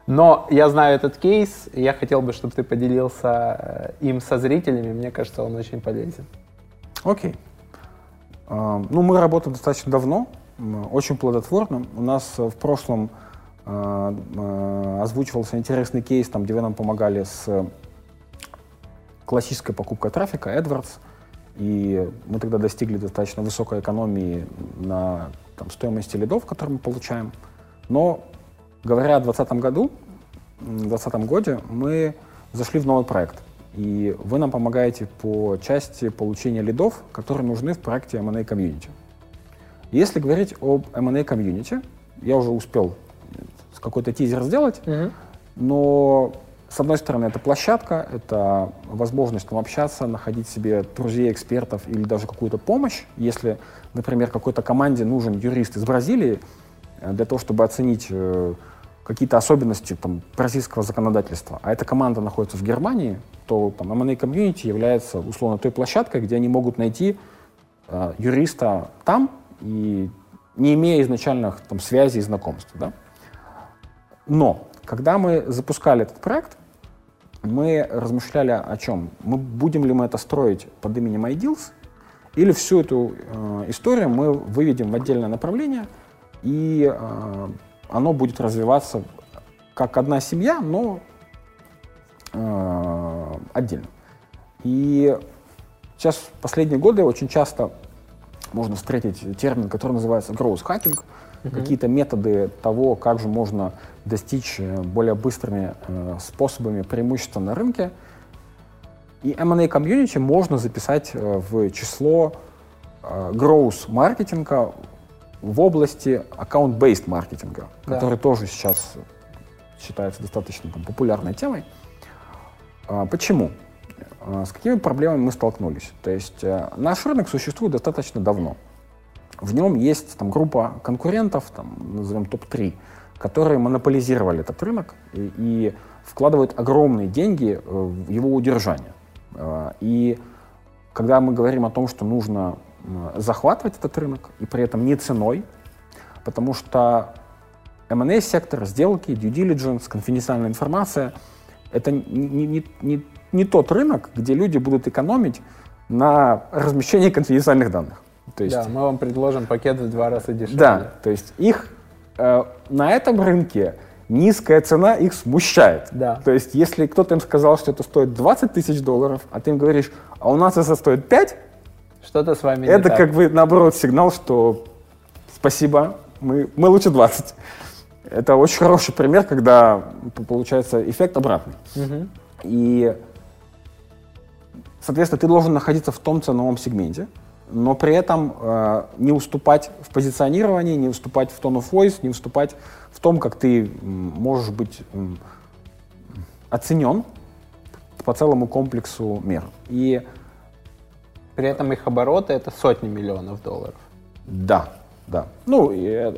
Но я знаю этот кейс, и я хотел бы, чтобы ты поделился э, им со зрителями, мне кажется, он очень полезен. Окей. А, Ну, мы работаем достаточно давно, очень плодотворно. У нас в прошлом а, а, озвучивался интересный кейс, там, где вы нам помогали с э, классической покупкой трафика, AdWords, и мы тогда достигли достаточно высокой экономии на там, стоимости лидов, которые мы получаем. Но, говоря о 2020 году, м, в 2020 годе мы зашли в новый проект. И вы нам помогаете по части получения лидов, которые нужны в проекте M&A Community. Если говорить об M&A Community, я уже успел какой-то тизер сделать, но с одной стороны это площадка, это возможность там, общаться, находить себе друзей, экспертов или даже какую-то помощь. Если, например, какой-то команде нужен юрист из Бразилии э, для того, чтобы оценить э, какие-то особенности там, российского законодательства, а эта команда находится в Германии, то там, M&A комьюнити является условно той площадкой, где они могут найти э, юриста там и не имея изначальных там, связей и знакомств. Да? Но когда мы запускали этот проект, мы размышляли о чем? Мы будем ли мы это строить под именем iDeals, или всю эту э, историю мы выведем в отдельное направление, и э, оно будет развиваться как одна семья, но э, отдельно. И сейчас в последние годы очень часто можно встретить термин, который называется growth hacking, uh-huh. какие-то методы того, как же можно достичь э, более быстрыми э, способами преимущества на рынке. И M&A комьюнити можно записать э, в число э, growth маркетинга в области аккаунт-based маркетинга, да. который тоже сейчас считается достаточно там, популярной темой. А, почему? А, с какими проблемами мы столкнулись? То есть э, наш рынок существует достаточно давно. В нем есть там, группа конкурентов, там, назовем топ-3, которые монополизировали этот рынок и, и вкладывают огромные деньги э, в его удержание. А, и когда мы говорим о том, что нужно захватывать этот рынок, и при этом не ценой, потому что M&A сектор, сделки, due diligence, конфиденциальная информация — это не, не, не, не тот рынок, где люди будут экономить на размещении конфиденциальных данных. То есть, да, мы вам предложим пакет в два раза дешевле. Да, то есть их э, на этом рынке низкая цена их смущает. Да. То есть если кто-то им сказал, что это стоит 20 тысяч долларов, а ты им говоришь, а у нас это стоит 5, что-то с вами Это как бы, наоборот, сигнал, что спасибо, мы, мы лучше 20. Это очень хороший пример, когда получается эффект обратный. Угу. И, соответственно, ты должен находиться в том ценовом сегменте, но при этом э, не уступать в позиционировании, не уступать в tone of voice, не уступать в том, как ты можешь быть э, оценен по целому комплексу мер. И при этом их обороты это сотни миллионов долларов. Да, да. Ну, и, э,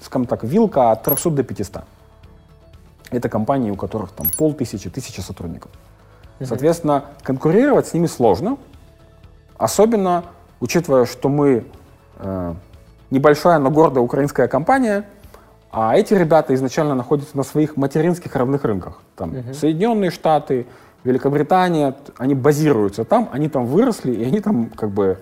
скажем так, вилка от 300 до 500. Это компании, у которых там полтысячи, тысяча сотрудников. Соответственно, конкурировать с ними сложно, особенно учитывая, что мы э, небольшая, но гордая украинская компания, а эти ребята изначально находятся на своих материнских равных рынках. Там uh Соединенные Штаты, Великобритания, они базируются там, они там выросли, и они там как бы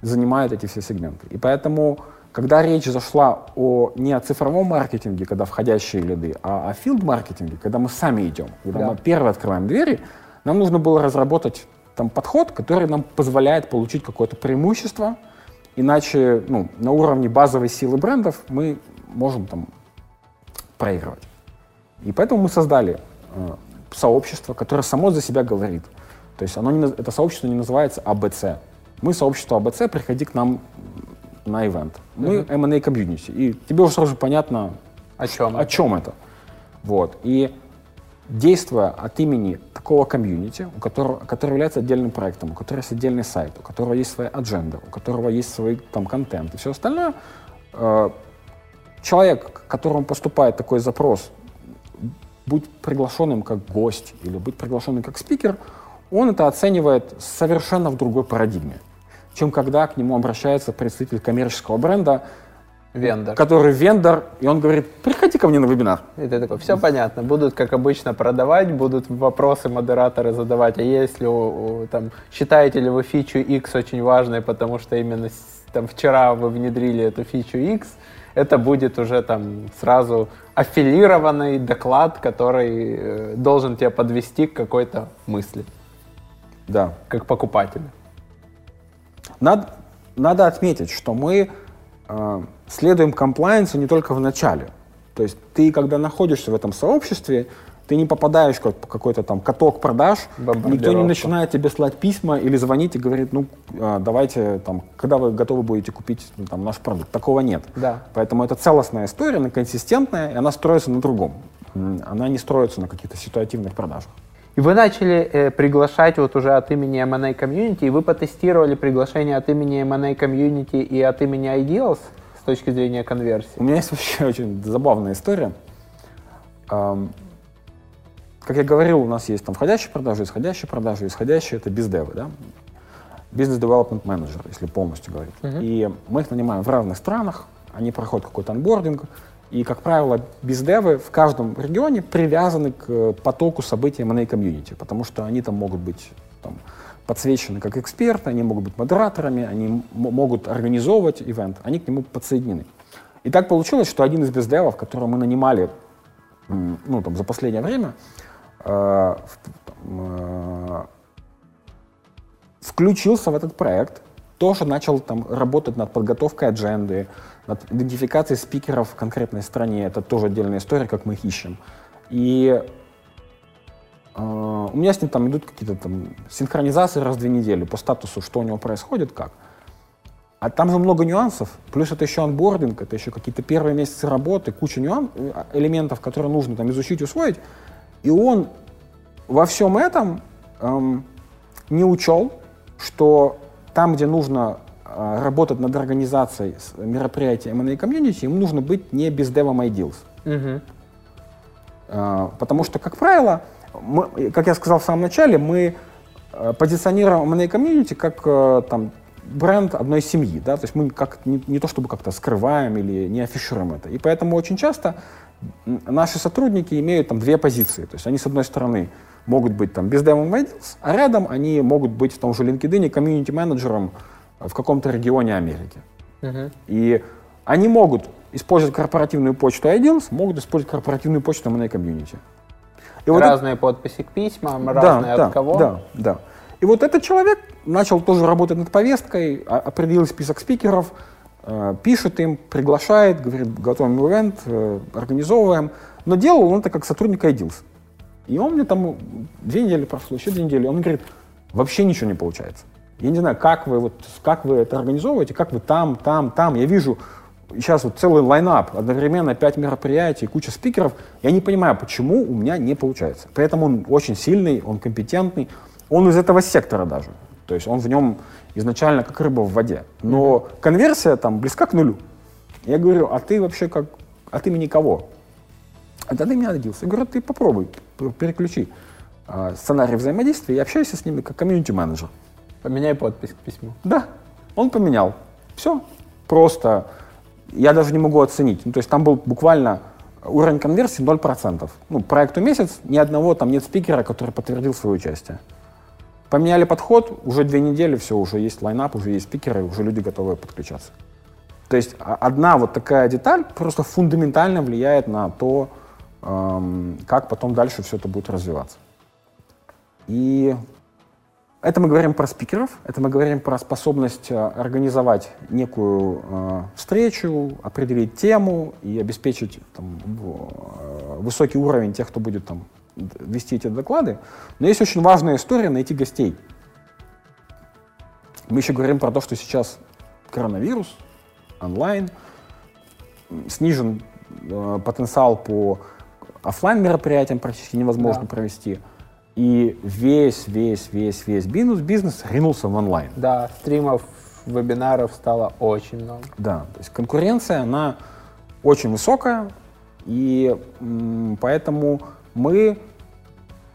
занимают эти все сегменты. И поэтому, когда речь зашла о, не о цифровом маркетинге, когда входящие лиды, а о филд-маркетинге, когда мы сами идем, когда да. мы первые открываем двери, нам нужно было разработать там подход, который нам позволяет получить какое-то преимущество, иначе ну, на уровне базовой силы брендов мы можем там проигрывать. И поэтому мы создали э, сообщество, которое само за себя говорит. То есть оно не, это сообщество не называется АБЦ. Мы сообщество АБЦ, приходи к нам на ивент. Мы uh-huh. M&A комьюнити. И тебе уже сразу понятно, о чем, о чем это. Вот. И действуя от имени такого комьюнити, у которого, который является отдельным проектом, у которого есть отдельный сайт, у которого есть своя адженда, у которого есть свой там контент и все остальное, э, человек, к которому поступает такой запрос быть приглашенным как гость или быть приглашенным как спикер, он это оценивает совершенно в другой парадигме, чем когда к нему обращается представитель коммерческого бренда, Вендор. Который вендор, и он говорит, приходи ко мне на вебинар. И ты такой, все понятно, будут, как обычно, продавать, будут вопросы модераторы задавать, а если, там, считаете ли вы фичу X очень важной, потому что именно там вчера вы внедрили эту фичу X, это будет уже там сразу аффилированный доклад, который э, должен тебя подвести к какой-то мысли. Да. Как покупателя. Надо, надо отметить, что мы э, следуем комплайенсу не только в начале. То есть ты, когда находишься в этом сообществе, ты не попадаешь как какой-то там каток продаж, никто не начинает тебе слать письма или звонить и говорит, ну, а, давайте, там, когда вы готовы будете купить ну, там, наш продукт. Такого нет. Да. Поэтому это целостная история, она консистентная, и она строится на другом. Она не строится на каких-то ситуативных продажах. И вы начали э, приглашать вот уже от имени M&A Community, и вы потестировали приглашение от имени M&A Community и от имени Ideals с точки зрения конверсии? У меня есть вообще [LAUGHS] очень забавная история. как я говорил, у нас есть там входящие продажи, исходящие продажи. Исходящие — это бездевы, да? Бизнес-девелопмент менеджер, если полностью говорить. И мы их нанимаем в разных странах, они проходят какой-то анбординг, и, как правило, бездевы в каждом регионе привязаны к потоку событий M&A комьюнити, потому что они там могут быть там, подсвечены как эксперты, они могут быть модераторами, они могут организовывать ивент, они к нему подсоединены. И так получилось, что один из бездевов, которого мы нанимали ну, там, за последнее время, э, э, включился в этот проект, тоже начал там работать над подготовкой адженды, над идентификацией спикеров в конкретной стране. Это тоже отдельная история, как мы их ищем. И у меня с ним там идут какие-то там синхронизации раз в две недели по статусу, что у него происходит, как. А там же много нюансов, плюс это еще анбординг, это еще какие-то первые месяцы работы, куча нюан, э, элементов, которые нужно там изучить, усвоить. И он во всем этом эм, не учел, что там, где нужно э, работать над организацией мероприятия M&A комьюнити, им нужно быть не без девом ideals. Мгм. Э, Потому что, как правило, мы, как я сказал в самом начале, мы э, позиционируем M&A комьюнити как э, там, бренд одной семьи. Да? То есть мы как, не, не то чтобы как-то скрываем или не афишируем это. И поэтому очень часто наши сотрудники имеют там две позиции. То есть они, с одной стороны, могут быть там без Devon Ideals, а рядом они могут быть в том же LinkedIn комьюнити-менеджером в каком-то регионе Америки. Мгм. И они могут использовать корпоративную почту Ideals, могут использовать корпоративную почту M&A Community. И вот это- разные подписи к письмам, разные да, от кого. Да, да. И вот этот человек начал тоже работать над повесткой, а- определил список спикеров, э, пишет им, приглашает, говорит, готовим ивент, э, организовываем. Но делал он это как сотрудник Ideals. И он мне там две недели прошло, еще две недели, он говорит, вообще ничего не получается. Я не знаю, как вы, вот, как вы это организовываете, как вы там, там, там. Я вижу сейчас вот целый лайнап, одновременно пять мероприятий, куча спикеров. Я не понимаю, почему у меня не получается. Поэтому он очень сильный, он компетентный, он из этого сектора даже. То есть он в нем изначально как рыба в воде. Но конверсия там близка к нулю. Я говорю, а ты вообще как, от имени кого? А тогда меня родился. Я говорю, ты попробуй, переключи а, сценарий взаимодействия и общайся с ними как комьюнити-менеджер. Поменяй подпись к письму. Да, он поменял. Все. Просто я даже не могу оценить. Ну, то есть там был буквально уровень конверсии 0%. Ну, проекту месяц, ни одного там нет спикера, который подтвердил свое участие. Поменяли подход, уже две недели, все, уже есть лайнап, уже есть спикеры, уже люди готовы подключаться. То есть одна вот такая деталь просто фундаментально влияет на то, эм, как потом дальше все это будет развиваться. И это мы говорим про спикеров, это мы говорим про способность э, организовать некую э, встречу, определить тему и обеспечить там, э, высокий уровень тех, кто будет там вести эти доклады. Но есть очень важная история найти гостей. Мы еще говорим про то, что сейчас коронавирус, онлайн, снижен э, потенциал по оффлайн мероприятиям практически невозможно Да. провести. И весь, весь, весь, весь бизнес, бизнес ринулся в онлайн. Да, стримов, вебинаров стало очень много. Да, то есть конкуренция, она очень высокая, и поэтому мы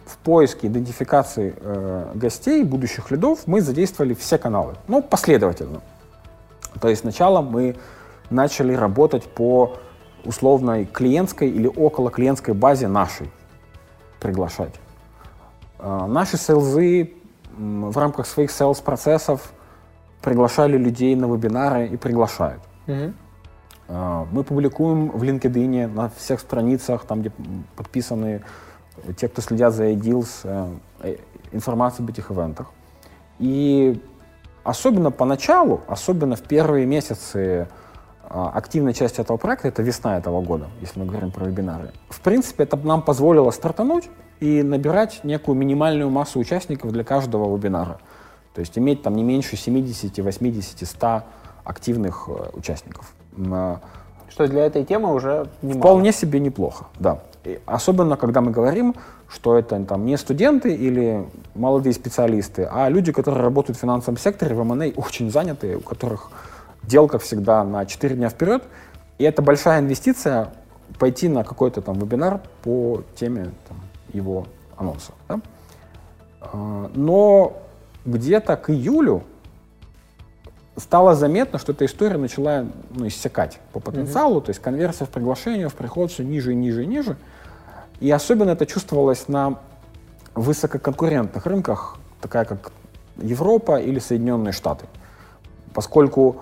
в поиске идентификации э, гостей, будущих лидов, мы задействовали все каналы, ну, последовательно. То есть сначала мы начали работать по условной клиентской или около клиентской базе нашей, приглашать. А, Наши селзы м, в рамках своих селс-процессов приглашали людей на вебинары и приглашают. А, Мы публикуем в LinkedIn на всех страницах, там, где подписаны те, кто следят за iDeals, э, э, информацию об этих ивентах. И особенно поначалу, особенно в первые месяцы а, активной части этого проекта, это весна этого года, если мы говорим про вебинары, в принципе, это нам позволило стартануть и набирать некую минимальную массу участников для каждого вебинара. То есть иметь там не меньше 70, 80, 100 активных э, участников. А, Что для этой темы уже немало. Вполне себе неплохо, да. И особенно, когда мы говорим, что это там не студенты или молодые специалисты, а люди, которые работают в финансовом секторе, в M&A, очень занятые, у которых дел, как всегда, на 4 дня вперед. И это большая инвестиция пойти на какой-то там вебинар по теме там, его анонса. Да? А, но где-то к июлю стало заметно, что эта история начала ну, иссякать по потенциалу, mm-hmm. то есть конверсия в приглашение, в приход все ниже и ниже и ниже. И особенно это чувствовалось на высококонкурентных рынках, такая как Европа или Соединенные Штаты. Поскольку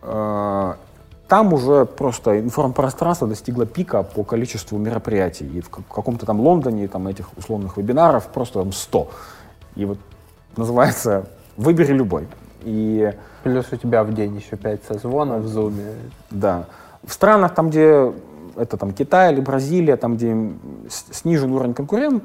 э, там уже просто информпространство достигло пика по количеству мероприятий. И в каком-то там Лондоне там этих условных вебинаров просто там 100. И вот называется «Выбери любой». И Плюс у тебя в день еще 5 созвонов в Zoom. Да. В странах, там, где это там Китай или Бразилия, там, где снижен уровень конкуренции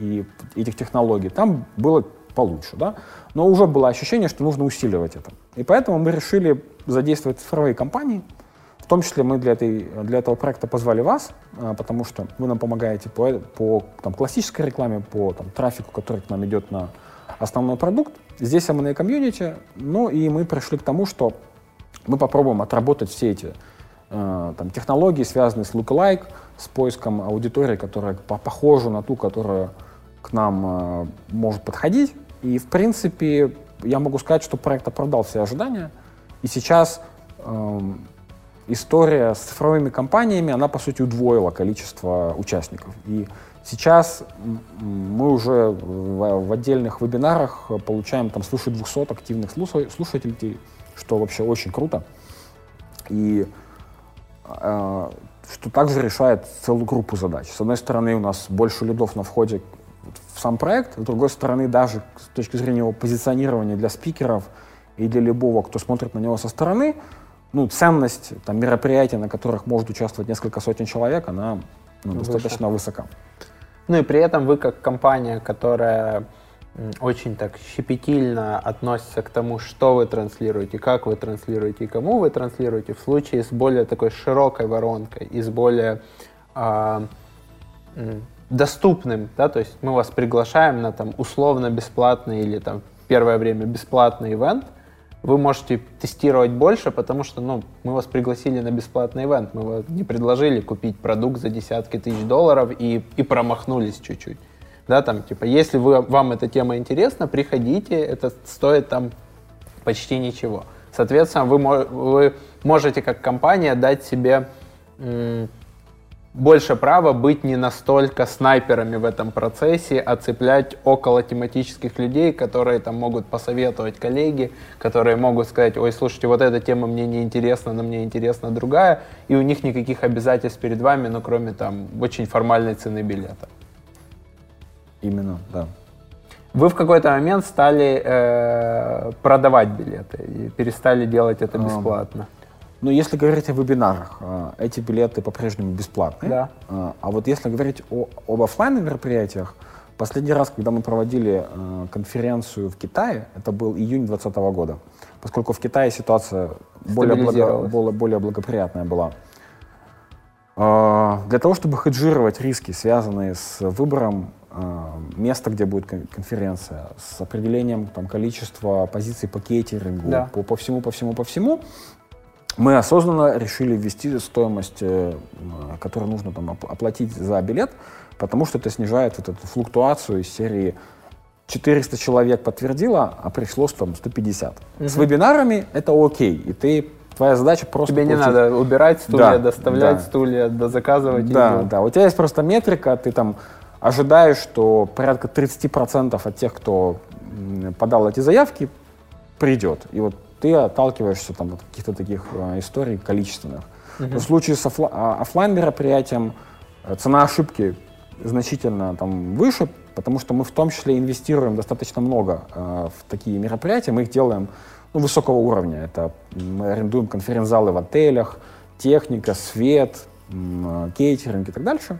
и этих технологий, там было получше, да. Но уже было ощущение, что нужно усиливать это. И поэтому мы решили задействовать цифровые компании. В том числе мы для, этой, для этого проекта позвали вас, а, потому что вы нам помогаете по, по там, классической рекламе, по там, трафику, который к нам идет на основной продукт. Здесь M&A комьюнити, ну и мы пришли к тому, что мы попробуем отработать все эти э, там, технологии, связанные с lookalike, с поиском аудитории, которая похожа на ту, которая к нам э, может подходить. И, в принципе, я могу сказать, что проект оправдал все ожидания. И сейчас э, история с цифровыми компаниями, она, по сути, удвоила количество участников. И Сейчас мы уже в, в отдельных вебинарах получаем там свыше 200 активных слушателей, что вообще очень круто. И э, что также решает целую группу задач. С одной стороны, у нас больше лидов на входе в сам проект, с другой стороны, даже с точки зрения его позиционирования для спикеров и для любого, кто смотрит на него со стороны, ну, ценность там, мероприятий, на которых может участвовать несколько сотен человек, она ну, достаточно высока. Ну и при этом вы как компания, которая очень так щепетильно относится к тому, что вы транслируете, как вы транслируете и кому вы транслируете, в случае с более такой широкой воронкой и с более э, доступным, да, то есть мы вас приглашаем на там условно бесплатный или там первое время бесплатный ивент, вы можете тестировать больше, потому что ну, мы вас пригласили на бесплатный ивент, мы вам не предложили купить продукт за десятки тысяч долларов и, и промахнулись чуть-чуть. Да, там, типа, если вы, вам эта тема интересна, приходите, это стоит там почти ничего. Соответственно, вы, вы можете как компания дать себе больше права быть не настолько снайперами в этом процессе, а цеплять около тематических людей, которые там могут посоветовать коллеги, которые могут сказать, ой, слушайте, вот эта тема мне не интересна, но мне интересна другая, и у них никаких обязательств перед вами, ну, кроме там очень формальной цены билета. Именно, да. Вы в какой-то момент стали э, продавать билеты и перестали делать это бесплатно. Um но если говорить о вебинарах, а, эти билеты по-прежнему бесплатные. Да. А, а вот если говорить о, об офлайн мероприятиях, последний раз, когда мы проводили а, конференцию в Китае, это был июнь 2020 года, поскольку в Китае ситуация более, благо, более, более благоприятная была. Для того, чтобы хеджировать риски, связанные с выбором места, где будет конференция, с определением там, количества позиций по кейтерингу, да. по, по всему, по всему, по всему, мы осознанно решили ввести стоимость, э, которую нужно там оплатить за билет, потому что это снижает вот эту флуктуацию из серии 400 человек подтвердило, а пришло там 150. Угу. С вебинарами это окей, и ты твоя задача просто тебе получить... не надо убирать стулья, да, доставлять да. стулья, заказывать. Да, еду. да. У тебя есть просто метрика, ты там ожидаешь, что порядка 30% от тех, кто подал эти заявки, придет. И вот ты отталкиваешься там, от каких-то таких э, историй количественных. Uh-huh. в случае с офла- а, офлайн мероприятием э, цена ошибки значительно там выше, потому что мы в том числе инвестируем достаточно много э, в такие мероприятия, мы их делаем ну, высокого уровня. Это мы арендуем конференц-залы в отелях, техника, свет, э, кейтеринг и так дальше.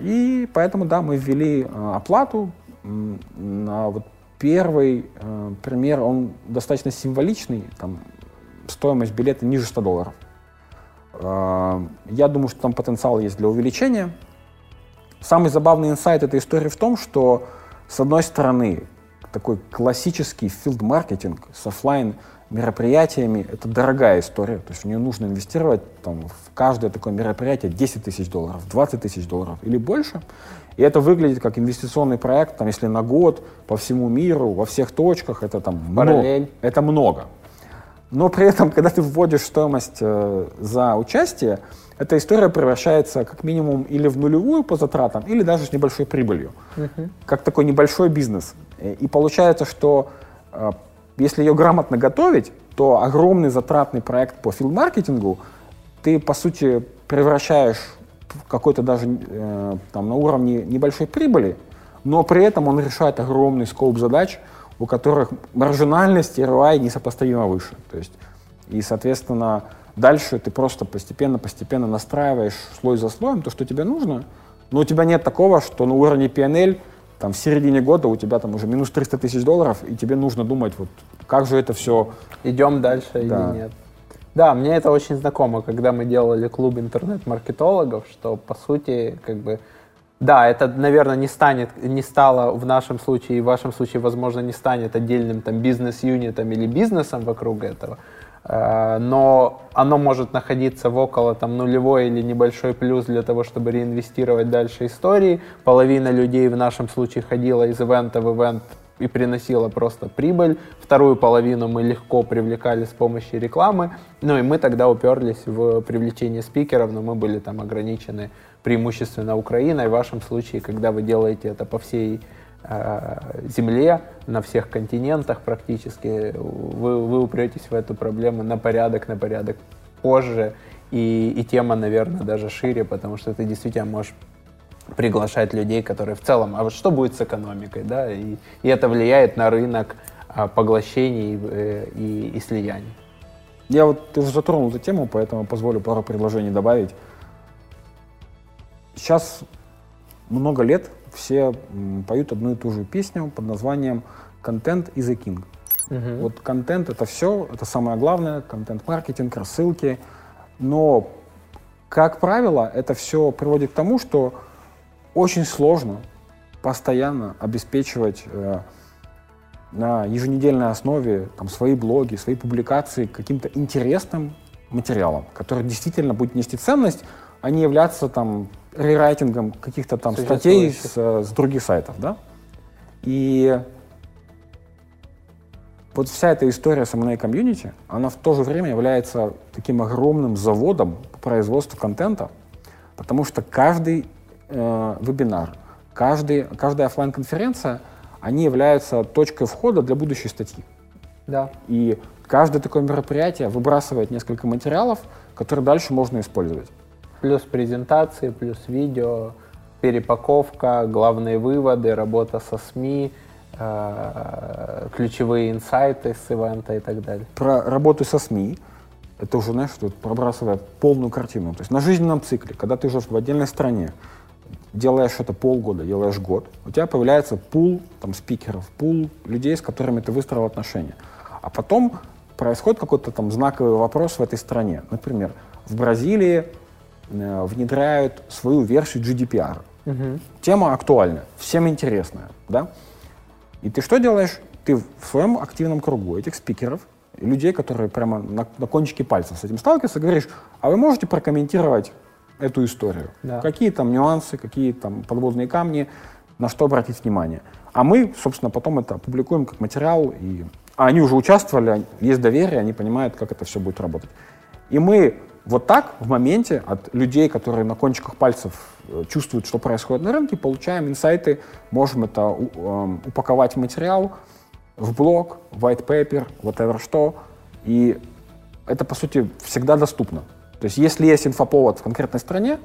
И поэтому, да, мы ввели э, оплату на вот Первый э, пример, он достаточно символичный, там, стоимость билета ниже 100 долларов. Э, я думаю, что там потенциал есть для увеличения. Самый забавный инсайт этой истории в том, что, с одной стороны, такой классический филд-маркетинг с офлайн мероприятиями. Это дорогая история, то есть в нее нужно инвестировать там, в каждое такое мероприятие 10 тысяч долларов, 20 тысяч долларов или больше. И это выглядит как инвестиционный проект, там, если на год, по всему миру, во всех точках, это там много. Это много. Но при этом, когда ты вводишь стоимость э, за участие, эта история превращается как минимум или в нулевую по затратам, или даже с небольшой прибылью. Uh-huh. Как такой небольшой бизнес. И получается, что э, если ее грамотно готовить, то огромный затратный проект по филд-маркетингу ты, по сути, превращаешь какой-то даже э, там, на уровне небольшой прибыли, но при этом он решает огромный скоп задач, у которых маржинальность и ROI несопоставимо выше. То есть, и, соответственно, дальше ты просто постепенно-постепенно настраиваешь слой за слоем то, что тебе нужно, но у тебя нет такого, что на уровне PNL там, в середине года у тебя там уже минус 300 тысяч долларов, и тебе нужно думать, вот как же это все... Идем дальше да. или нет. Да, мне это очень знакомо, когда мы делали клуб интернет-маркетологов, что по сути, как бы, да, это, наверное, не станет, не стало в нашем случае, и в вашем случае, возможно, не станет отдельным там бизнес-юнитом или бизнесом вокруг этого, Э, но оно может находиться в около там, нулевой или небольшой плюс для того, чтобы реинвестировать дальше истории. Половина людей в нашем случае ходила из ивента в ивент и приносила просто прибыль. Вторую половину мы легко привлекали с помощью рекламы. Ну и мы тогда уперлись в привлечение спикеров, но мы были там ограничены преимущественно Украиной. В вашем случае, когда вы делаете это по всей Э, земле, на всех континентах практически, вы, вы упретесь в эту проблему на порядок, на порядок позже. И, и тема, наверное, даже шире, потому что ты действительно можешь приглашать людей, которые в целом, а вот что будет с экономикой, да, и, и это влияет на рынок а, поглощений э, и, и слияний. Я вот, ты уже затронул эту тему, поэтому позволю пару предложений добавить. Сейчас много лет все поют одну и ту же песню под названием «Content is a king». Угу. Вот контент — это все, это самое главное, контент-маркетинг, рассылки. Но, как правило, это все приводит к тому, что очень сложно постоянно обеспечивать э, на еженедельной основе там, свои блоги, свои публикации каким-то интересным материалом, который действительно будет нести ценность, а не являться там рерайтингом каких-то там статей с, с других сайтов, да? И вот вся эта история с M&A комьюнити, она в то же время является таким огромным заводом по производству контента, потому что каждый э, вебинар, каждый, каждая офлайн конференция они являются точкой входа для будущей статьи. Да. И каждое такое мероприятие выбрасывает несколько материалов, которые дальше можно использовать. Плюс презентации, плюс видео, перепаковка, главные выводы, работа со СМИ, э, ключевые инсайты с ивента и так далее. Про работу со СМИ, это уже, знаешь, что пробрасывает полную картину. То есть на жизненном цикле, когда ты живешь в отдельной стране, делаешь это полгода, делаешь год, у тебя появляется пул там, спикеров, пул людей, с которыми ты выстроил отношения. А потом происходит какой-то там знаковый вопрос в этой стране. Например, в Бразилии Э, внедряют свою версию GDPR. Угу. Тема актуальна, всем интересная, да? И ты что делаешь? Ты в своем активном кругу этих спикеров, людей, которые прямо на, на кончике пальцев с этим сталкиваются, говоришь, а вы можете прокомментировать эту историю? Да. Какие там нюансы, какие там подводные камни, на что обратить внимание? А мы, собственно, потом это опубликуем как материал, и а они уже участвовали, есть доверие, они понимают, как это все будет работать. И мы вот так в моменте от людей, которые на кончиках пальцев э, чувствуют, что происходит на рынке, получаем инсайты, можем это эм, упаковать в материал, в блог, white paper, whatever что, и это, по сути, всегда доступно. То есть если есть инфоповод в конкретной стране,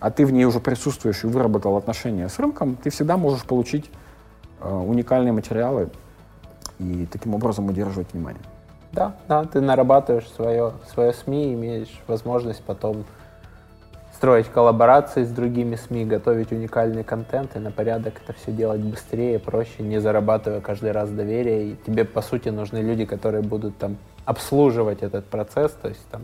а ты в ней уже присутствуешь и выработал отношения с рынком, ты всегда можешь получить э, уникальные материалы и таким образом удерживать внимание. Да, да, ты нарабатываешь свое, свое СМИ, имеешь возможность потом строить коллаборации с другими СМИ, готовить уникальный контент и на порядок это все делать быстрее, проще, не зарабатывая каждый раз доверие. И тебе, по сути, нужны люди, которые будут там обслуживать этот процесс, то есть там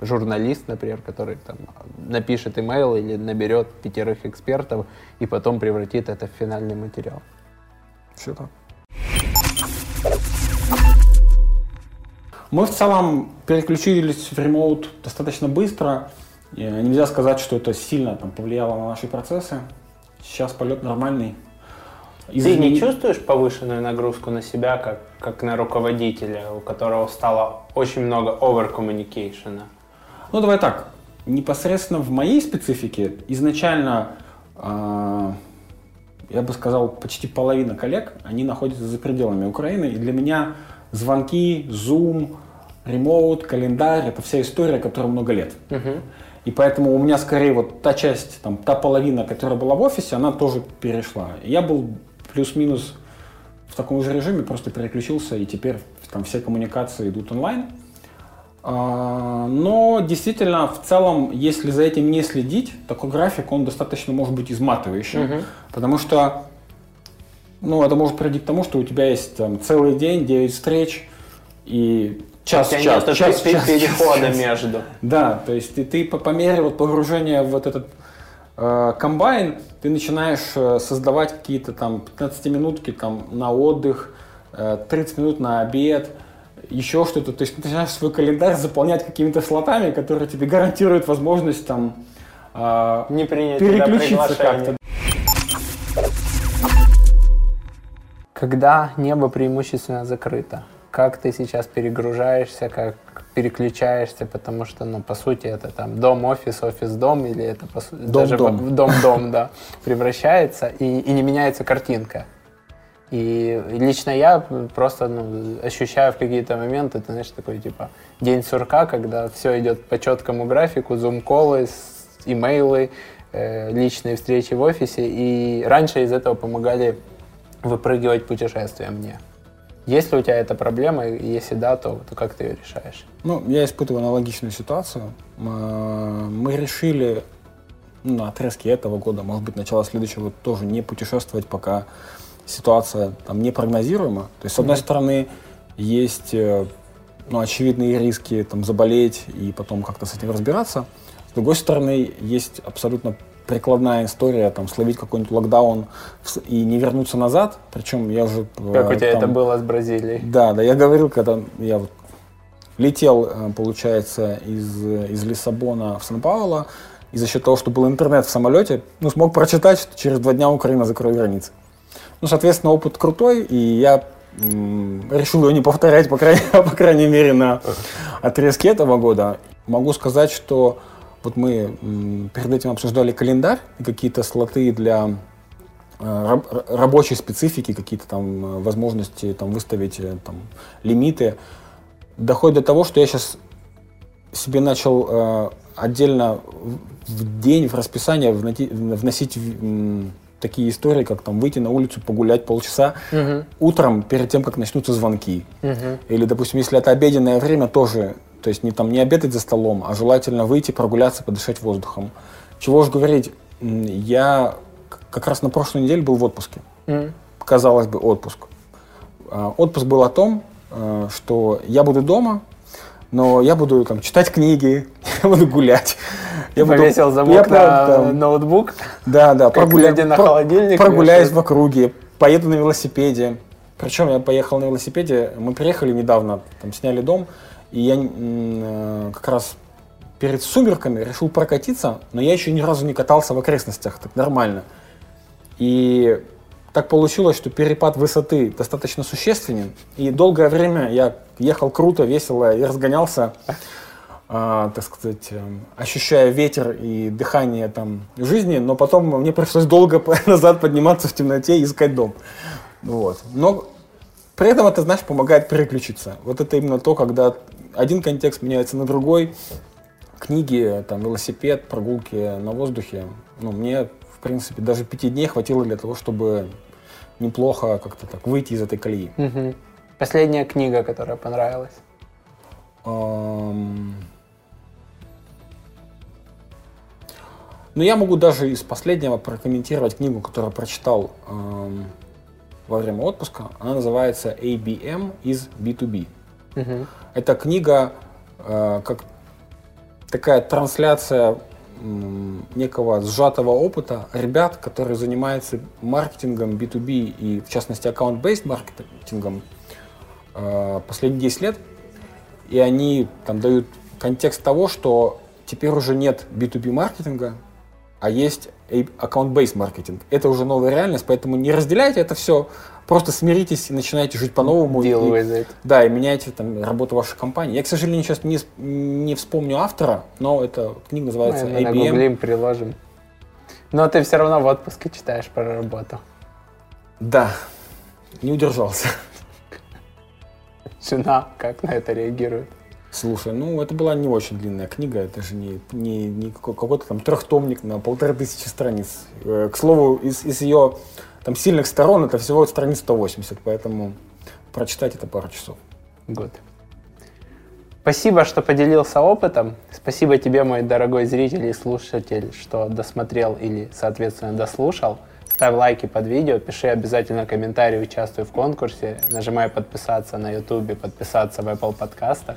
журналист, например, который там напишет имейл или наберет пятерых экспертов и потом превратит это в финальный материал. Все так. Мы в целом переключились в ремоут достаточно быстро. И нельзя сказать, что это сильно там, повлияло на наши процессы. Сейчас полет нормальный. Измен... Ты не чувствуешь повышенную нагрузку на себя, как, как на руководителя, у которого стало очень много оверкоммуникейшена? Ну, давай так. Непосредственно в моей специфике изначально, а, я бы сказал, почти половина коллег, они находятся за пределами Украины. И для меня звонки, Zoom, ремоут, календарь – это вся история, которая много лет. И поэтому у меня скорее вот та часть, там, та половина, которая была в офисе, она тоже перешла. Я был плюс-минус в таком же режиме, просто переключился, и теперь там все коммуникации идут онлайн. А, Но действительно, в целом, если за этим не следить, такой график, он достаточно может быть изматывающим. Потому что ну, это может приводить к тому, что у тебя есть там, целый день, 9 встреч и час, час, нету час, пе- час, перехода час. между. Да, то есть ты, ты по, по мере вот погружения в вот этот э, комбайн, ты начинаешь э, создавать какие-то там 15-минутки там, на отдых, э, 30 минут на обед, еще что-то. То есть ты начинаешь свой календарь заполнять какими-то слотами, которые тебе гарантируют возможность там э, Не принять переключиться как-то. Когда небо преимущественно закрыто, как ты сейчас перегружаешься, как переключаешься, потому что, ну, по сути, это там дом, офис, офис, дом, или это по сути даже Дом-дом. в дом-дом, да, превращается, и, и не меняется картинка. И лично я просто ну, ощущаю в какие-то моменты, ты знаешь, такой типа день сурка, когда все идет по четкому графику, зум-колы, имейлы, э, личные встречи в офисе. И раньше из этого помогали выпрыгивать путешествия мне. Есть у тебя эта проблема? И Если да, то, то как ты ее решаешь? Ну, я испытываю аналогичную ситуацию. М, Мы решили ну, на отрезке этого года, может быть, начало следующего, тоже не путешествовать, пока ситуация там непрогнозируема. То есть, с одной стороны, есть э, ну, очевидные риски там, заболеть и потом как-то с этим разбираться. С другой стороны, есть абсолютно прикладная история, там, словить какой-нибудь локдаун и не вернуться назад. Причем я уже... Как э, у тебя это там- было с Бразилией? да, да, я говорил, когда я вот летел, э, получается, из, из Лиссабона в Сан-Пауло, и за счет того, что был интернет в самолете, ну, смог прочитать, что через два дня Украина закроет границы. Ну, соответственно, опыт крутой, и я решил его не повторять, по крайней, [LAUGHS] по крайней мере, на отрезке этого года. Могу сказать, что вот мы перед этим обсуждали календарь какие-то слоты для э, рабочей специфики, какие-то там э, возможности там, выставить э, там, лимиты. Доходит до того, что я сейчас себе начал отдельно в- день, в расписание вносить такие истории, как там выйти на улицу, погулять полчаса утром, перед тем, как начнутся звонки. Или, допустим, если это обеденное время, тоже, то есть не, там, не обедать за столом, а желательно выйти, прогуляться, подышать воздухом. Чего уж говорить, я как раз на прошлой неделе был в отпуске. М. Казалось бы, отпуск. А, Отпуск был о том, э, что я буду дома, но я буду там читать книги, [LAUGHS] я буду гулять. Я Повесил я замок про- на там, ноутбук. да, да, [LAUGHS] прогуля- люди на про- холодильник прогуляюсь в округе, поеду на велосипеде. Причем я поехал на велосипеде, мы приехали недавно, там сняли дом, и я м, э, как раз перед сумерками решил прокатиться, но я еще ни разу не катался в окрестностях, так нормально. И так получилось, что перепад высоты достаточно существенен, и долгое время я ехал круто, весело и разгонялся, а, так сказать, эм, ощущая ветер и дыхание там жизни, но потом мне пришлось долго [LAUGHS] назад подниматься в темноте и искать дом. Вот. Но при этом это, знаешь, помогает переключиться. Вот это именно то, когда один контекст меняется на другой. Книги, там, велосипед, прогулки на воздухе. Ну, мне, в принципе, даже пяти дней хватило для того, чтобы неплохо как-то так выйти из этой колеи. Мгм. Последняя книга, которая понравилась. Ну, я могу даже из последнего прокомментировать книгу, которую прочитал ам, во время отпуска. Она называется ABM из B2B. Мгм. Это книга э, как такая трансляция некого сжатого опыта ребят, которые занимаются маркетингом B2B и, в частности, аккаунт-based маркетингом э, последние 10 лет. и они там дают контекст того, что теперь уже нет B2B маркетинга, а есть аккаунт-бейс маркетинг. Это уже новая реальность, поэтому не разделяйте это все, просто смиритесь и начинайте жить по-новому. И, with it. Да, и меняйте там работу вашей компании. Я, к сожалению, сейчас не, не вспомню автора, но эта книга называется Мы на IBM. гуглим приложим. Но ты все равно в отпуске читаешь про работу. Да, не удержался. Жена как на это реагирует? Слушай, ну это была не очень длинная книга, это же не, не, не какой- какой-то там трехтомник на полторы тысячи страниц. Э, К слову, из, из ее там сильных сторон это всего страниц 180, поэтому прочитать это пару часов. Год. Спасибо, что поделился опытом. Спасибо тебе, мой дорогой зритель и слушатель, что досмотрел или, соответственно, дослушал. Ставь лайки под видео, пиши обязательно комментарий, участвуй в конкурсе, нажимай подписаться на YouTube, подписаться в Apple подкастах.